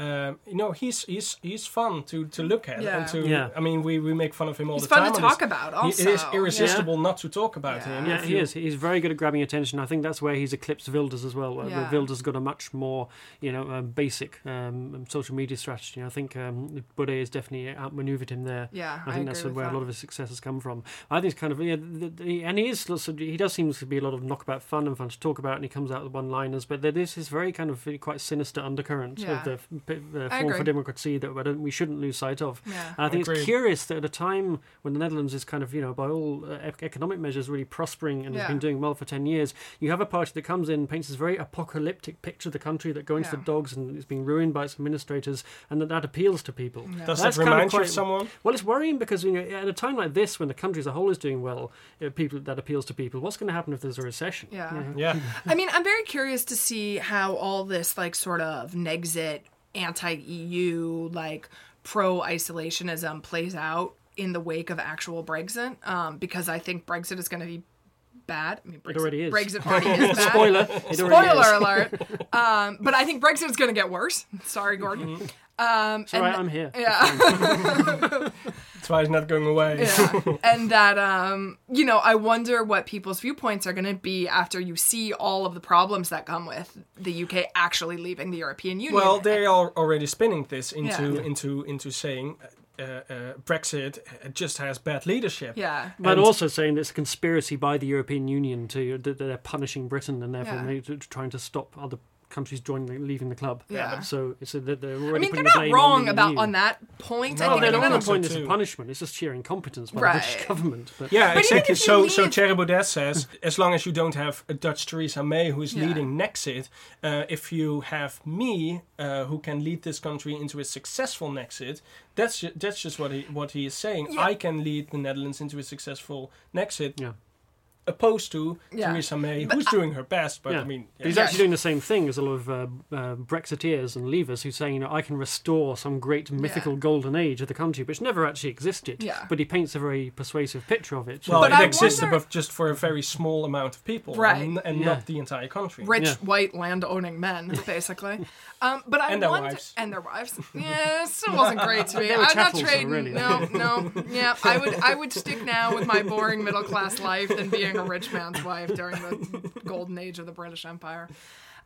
[SPEAKER 2] Um, you know he's he's he's fun to, to look at
[SPEAKER 4] Yeah.
[SPEAKER 2] and to
[SPEAKER 1] Yeah.
[SPEAKER 2] I mean we, we make fun of him all
[SPEAKER 4] He's
[SPEAKER 2] the time.
[SPEAKER 4] to
[SPEAKER 2] on this-
[SPEAKER 4] talk about also.
[SPEAKER 2] it is irresistible not to talk about
[SPEAKER 4] Yeah.
[SPEAKER 2] him.
[SPEAKER 1] Yeah, he
[SPEAKER 2] you-
[SPEAKER 1] is. He's very good at grabbing attention. I think that's where he's eclipsed Wilders as well. Uh,
[SPEAKER 4] Yeah.
[SPEAKER 1] Wilders got a much more, you know, um, basic um, social media strategy. I think um, Baudet has definitely outmaneuvered him there.
[SPEAKER 4] Yeah,
[SPEAKER 1] I
[SPEAKER 4] I
[SPEAKER 1] think that's
[SPEAKER 4] agree
[SPEAKER 1] where
[SPEAKER 4] that.
[SPEAKER 1] a lot of his success has come from. I think it's kind of yeah, the, the, and he is he does seem to be a lot of knockabout fun and fun to talk about, and he comes out with one-liners. But there is this very kind of really quite sinister undercurrent
[SPEAKER 4] Yeah.
[SPEAKER 1] of the, the
[SPEAKER 4] I
[SPEAKER 1] form for democracy that I don't, we shouldn't lose sight of.
[SPEAKER 4] Yeah.
[SPEAKER 1] And I think
[SPEAKER 2] Agreed.
[SPEAKER 1] it's curious that at a time when the Netherlands is kind of, you know, by all uh, economic measures really prospering and
[SPEAKER 4] Yeah.
[SPEAKER 1] has been doing well for 10 years, you have a party that comes in, paints this very apocalyptic picture of the country that going to the dogs and it's being ruined by its administrators, and that that appeals to people.
[SPEAKER 4] Yeah.
[SPEAKER 2] Does
[SPEAKER 1] That's
[SPEAKER 2] that
[SPEAKER 1] kind of
[SPEAKER 2] remind you of someone?
[SPEAKER 1] Well, it's worrying because you know, at a time like this, when the country as a whole is doing well, uh, people that appeals to people. What's going to happen if there's a recession?
[SPEAKER 4] Yeah.
[SPEAKER 1] You?
[SPEAKER 2] Yeah,
[SPEAKER 4] I mean, I'm very curious to see how all this, like, sort of Nexit, anti EU, like, pro isolationism plays out in the wake of actual Brexit. Um, because I think Brexit is going to be bad. I mean, Brexit,
[SPEAKER 1] already is.
[SPEAKER 4] Brexit party is bad.
[SPEAKER 1] Spoiler. It.
[SPEAKER 4] Spoiler alert. Um, but I think Brexit is going to get worse. Sorry, Gordon. Um,
[SPEAKER 1] It's all right, I'm here.
[SPEAKER 4] yeah.
[SPEAKER 2] That's why he's not going away.
[SPEAKER 4] yeah. and that um you know i wonder what people's viewpoints are going to be after you see all of the problems that come with the uk actually leaving the european union
[SPEAKER 2] Well, they are already spinning this into
[SPEAKER 4] Yeah.
[SPEAKER 2] into into saying uh, uh, Brexit just has bad leadership.
[SPEAKER 4] yeah
[SPEAKER 1] But
[SPEAKER 2] And-
[SPEAKER 1] also saying it's a conspiracy by the European Union to that they're punishing Britain and therefore
[SPEAKER 4] Yeah.
[SPEAKER 1] they- to- trying to stop other countries joining leaving the club.
[SPEAKER 4] Yeah.
[SPEAKER 1] So it's a, that they're already
[SPEAKER 4] i mean
[SPEAKER 1] putting
[SPEAKER 4] they're
[SPEAKER 1] the
[SPEAKER 4] not
[SPEAKER 1] blame
[SPEAKER 4] wrong
[SPEAKER 1] on the
[SPEAKER 4] about
[SPEAKER 1] EU.
[SPEAKER 4] on that point
[SPEAKER 2] No,
[SPEAKER 4] i
[SPEAKER 1] Oh,
[SPEAKER 4] think
[SPEAKER 1] they
[SPEAKER 4] at
[SPEAKER 1] don't
[SPEAKER 4] minimum-
[SPEAKER 1] want point
[SPEAKER 2] so
[SPEAKER 1] this as
[SPEAKER 2] too.
[SPEAKER 1] punishment. It's just sheer incompetence by
[SPEAKER 4] Right.
[SPEAKER 1] the British government. But
[SPEAKER 2] Yeah,
[SPEAKER 4] even
[SPEAKER 2] exactly.
[SPEAKER 4] if
[SPEAKER 2] So,
[SPEAKER 4] leave-
[SPEAKER 2] so Thierry Baudet says, as long as you don't have a Dutch Theresa May who is
[SPEAKER 4] Yeah.
[SPEAKER 2] leading Nexit, uh, if you have me uh, who can lead this country into a successful Nexit, that's ju- that's just what he what he is saying.
[SPEAKER 4] Yeah.
[SPEAKER 2] I can lead the Netherlands into a successful Nexit.
[SPEAKER 1] yeah,
[SPEAKER 2] opposed to
[SPEAKER 4] Yeah.
[SPEAKER 2] Theresa May,
[SPEAKER 4] But
[SPEAKER 2] who's doing her best. But
[SPEAKER 1] Yeah.
[SPEAKER 2] I mean,
[SPEAKER 1] But he's
[SPEAKER 2] yeah.
[SPEAKER 1] actually doing the same thing as a lot of uh, uh, Brexiteers and Leavers who's saying, you know, I can restore some great mythical golden age of the country, which never actually existed.
[SPEAKER 4] Yeah.
[SPEAKER 1] But he paints a very persuasive picture of it.
[SPEAKER 2] well,
[SPEAKER 4] But
[SPEAKER 2] it
[SPEAKER 4] I
[SPEAKER 2] existed,
[SPEAKER 4] wonder-
[SPEAKER 2] but just for a very small amount of people,
[SPEAKER 4] Right.
[SPEAKER 2] and, and
[SPEAKER 1] Yeah.
[SPEAKER 2] not the entire country.
[SPEAKER 4] rich
[SPEAKER 1] Yeah.
[SPEAKER 4] white land owning men, basically. Um, but I
[SPEAKER 2] And their
[SPEAKER 4] wonder,
[SPEAKER 2] wives.
[SPEAKER 4] and their wives. Yeah, it still wasn't great to me. I'm not trading.
[SPEAKER 1] really.
[SPEAKER 4] No, no. Yeah, I would. I would stick now with my boring middle class life than being a rich man's wife during the golden age of the British Empire.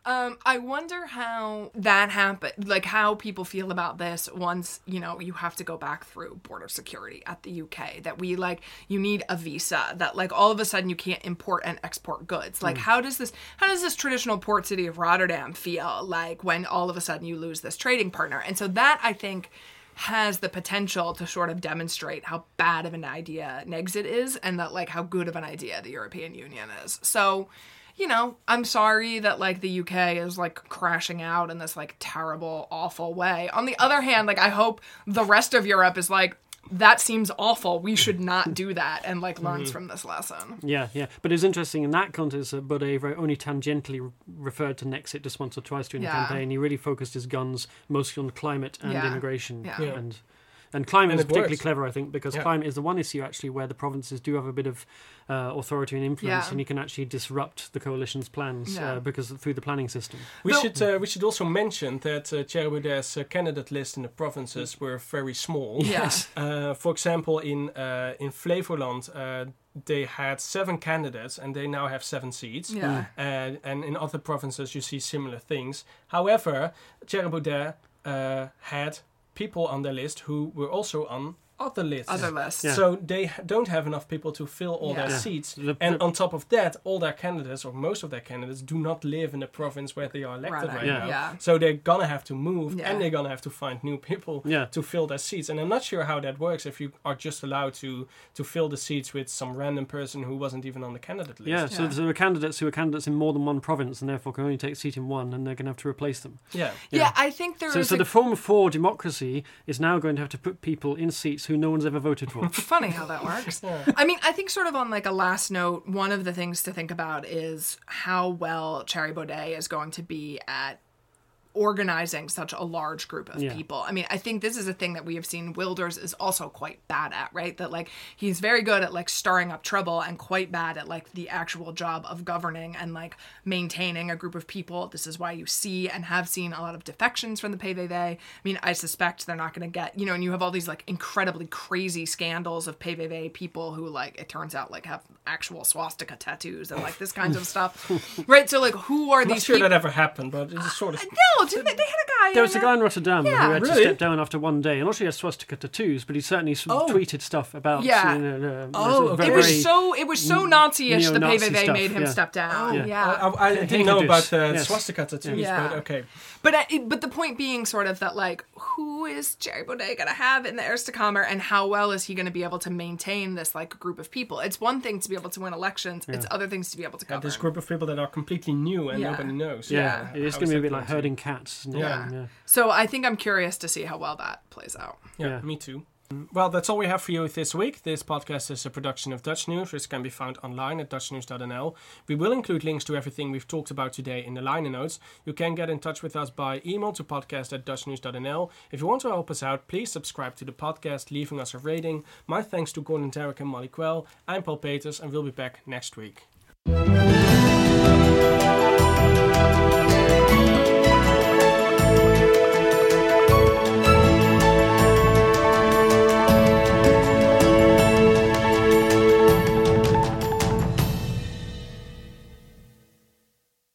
[SPEAKER 4] Um, I wonder how that happened, like how people feel about this once, you know, you have to go back through border security at the UK, that we like, you need a visa, that like all of a sudden you can't import and export goods. Like, how does this, how does this traditional port city of Rotterdam feel like when all of a sudden you lose this trading partner? And so that I think has the potential to sort of demonstrate how bad of an idea Nexit is and that like how good of an idea the European Union is. So, you know, I'm sorry that like the UK is like crashing out in this like terrible, awful way. On the other hand, like I hope the rest of Europe is like, that seems awful. We should not do that and like learns mm. from this lesson.
[SPEAKER 1] Yeah, yeah. But it's interesting in that context uh, that Baudet very only tangentially re- referred to Nexit just once or twice during
[SPEAKER 4] Yeah.
[SPEAKER 1] the campaign. He really focused his guns mostly on climate and
[SPEAKER 4] Yeah.
[SPEAKER 1] immigration.
[SPEAKER 4] Yeah.
[SPEAKER 2] Yeah.
[SPEAKER 1] And and climate
[SPEAKER 2] And
[SPEAKER 1] is particularly
[SPEAKER 2] works.
[SPEAKER 1] clever, I think, because
[SPEAKER 2] Yeah.
[SPEAKER 1] climate is the one issue actually where the provinces do have a bit of uh, authority and influence,
[SPEAKER 4] Yeah.
[SPEAKER 1] and you can actually disrupt the coalition's plans
[SPEAKER 4] Yeah.
[SPEAKER 1] uh, because through the planning system.
[SPEAKER 2] We
[SPEAKER 4] Though-
[SPEAKER 2] should uh, we should also mention that uh, Thierry Baudet's uh, candidate list in the provinces were very small.
[SPEAKER 4] Yes.
[SPEAKER 2] Uh, for example, in uh, in Flevoland, uh, they had seven candidates, and they now have seven seats.
[SPEAKER 4] Yeah.
[SPEAKER 2] And, and in other provinces, you see similar things. However, Thierry Baudet uh, had people on their list who were also on other lists.
[SPEAKER 4] Other lists.
[SPEAKER 1] Yeah.
[SPEAKER 2] So they don't have enough people to fill all
[SPEAKER 4] Yeah.
[SPEAKER 2] their
[SPEAKER 4] Yeah.
[SPEAKER 2] seats.
[SPEAKER 1] The-
[SPEAKER 2] and on top of that, all their candidates, or most of their candidates, do not live in the province where they are elected
[SPEAKER 4] Right,
[SPEAKER 2] right,
[SPEAKER 1] yeah.
[SPEAKER 2] now.
[SPEAKER 4] Yeah.
[SPEAKER 2] So they're gonna have to move,
[SPEAKER 4] Yeah.
[SPEAKER 2] and they're gonna have to find new people
[SPEAKER 1] Yeah.
[SPEAKER 2] to fill their seats. And I'm not sure how that works if you are just allowed to to fill the seats with some random person who wasn't even on the candidate list.
[SPEAKER 1] Yeah, so
[SPEAKER 4] Yeah.
[SPEAKER 1] there are candidates who are candidates in more than one province and therefore can only take a seat in one, and they're going to have to replace them.
[SPEAKER 2] Yeah.
[SPEAKER 4] Yeah, I think there is
[SPEAKER 1] So, so
[SPEAKER 4] a-
[SPEAKER 1] the Form 4 democracy is now going to have to put people in seats who no one's ever voted for.
[SPEAKER 4] funny how that works. I mean, I think sort of on like a last note, one of the things to think about is how well Thierry Baudet is going to be at organizing such a large group of
[SPEAKER 1] Yeah.
[SPEAKER 4] people. I mean, I think this is a thing that we have seen Wilders is also quite bad at, right? That like he's very good at like stirring up trouble and quite bad at like the actual job of governing and like maintaining a group of people. This is why you see and have seen a lot of defections from the PVV. I mean, I suspect they're not going to get, you know, and you have all these like incredibly crazy scandals of PVV people who like it turns out like have actual swastika tattoos and like this kinds of stuff. Right? So like who are
[SPEAKER 2] I'm not
[SPEAKER 4] these
[SPEAKER 2] sure
[SPEAKER 4] people?
[SPEAKER 2] that ever happened, but it's sort of.
[SPEAKER 4] Uh, no, didn't they, they had a guy.
[SPEAKER 1] There was a guy in Rotterdam
[SPEAKER 4] Yeah.
[SPEAKER 1] who had
[SPEAKER 2] Really?
[SPEAKER 1] to step down after one day. And not sure he has swastika tattoos, but he certainly s-
[SPEAKER 2] Oh.
[SPEAKER 1] tweeted stuff about.
[SPEAKER 4] Yeah.
[SPEAKER 1] You know, uh,
[SPEAKER 2] Oh,
[SPEAKER 1] sort
[SPEAKER 2] okay.
[SPEAKER 4] It was so it was so Nazi-ish. The
[SPEAKER 1] neo-Nazi
[SPEAKER 4] PVV
[SPEAKER 1] stuff,
[SPEAKER 4] made him
[SPEAKER 1] yeah.
[SPEAKER 4] step down.
[SPEAKER 1] Yeah.
[SPEAKER 4] yeah.
[SPEAKER 2] I, I, I didn't know about
[SPEAKER 1] s-
[SPEAKER 2] uh,
[SPEAKER 1] yes.
[SPEAKER 2] swastika tattoos,
[SPEAKER 4] Yeah.
[SPEAKER 2] but okay.
[SPEAKER 4] But I, but the point being sort of that like who is Thierry Baudet going to have in the Eerste Kamer and how well is he going to be able to maintain this like group of people? It's one thing to be able to win elections. It's other things to be able to
[SPEAKER 2] Yeah,
[SPEAKER 4] govern.
[SPEAKER 2] this group of people that are completely new and
[SPEAKER 4] Yeah.
[SPEAKER 2] nobody knows.
[SPEAKER 1] Yeah,
[SPEAKER 4] Yeah.
[SPEAKER 1] it is
[SPEAKER 2] How
[SPEAKER 1] going to be a
[SPEAKER 2] that
[SPEAKER 1] bit like
[SPEAKER 2] to-
[SPEAKER 1] herding cats. isn't?
[SPEAKER 2] Yeah.
[SPEAKER 1] yeah.
[SPEAKER 4] So I think I'm curious to see how well that plays out.
[SPEAKER 2] Yeah,
[SPEAKER 1] Yeah.
[SPEAKER 2] me too. Well, that's all we have for you this week. This podcast is a production of Dutch News, which can be found online at dutchnews.nl. We will include links to everything we've talked about today in the liner notes. You can get in touch with us by email to podcast at dutchnews.nl. If you want to help us out, please subscribe to the podcast, leaving us a rating. My thanks to Gordon Darroch and Molly Quell. I'm Paul Peters, and we'll be back next week.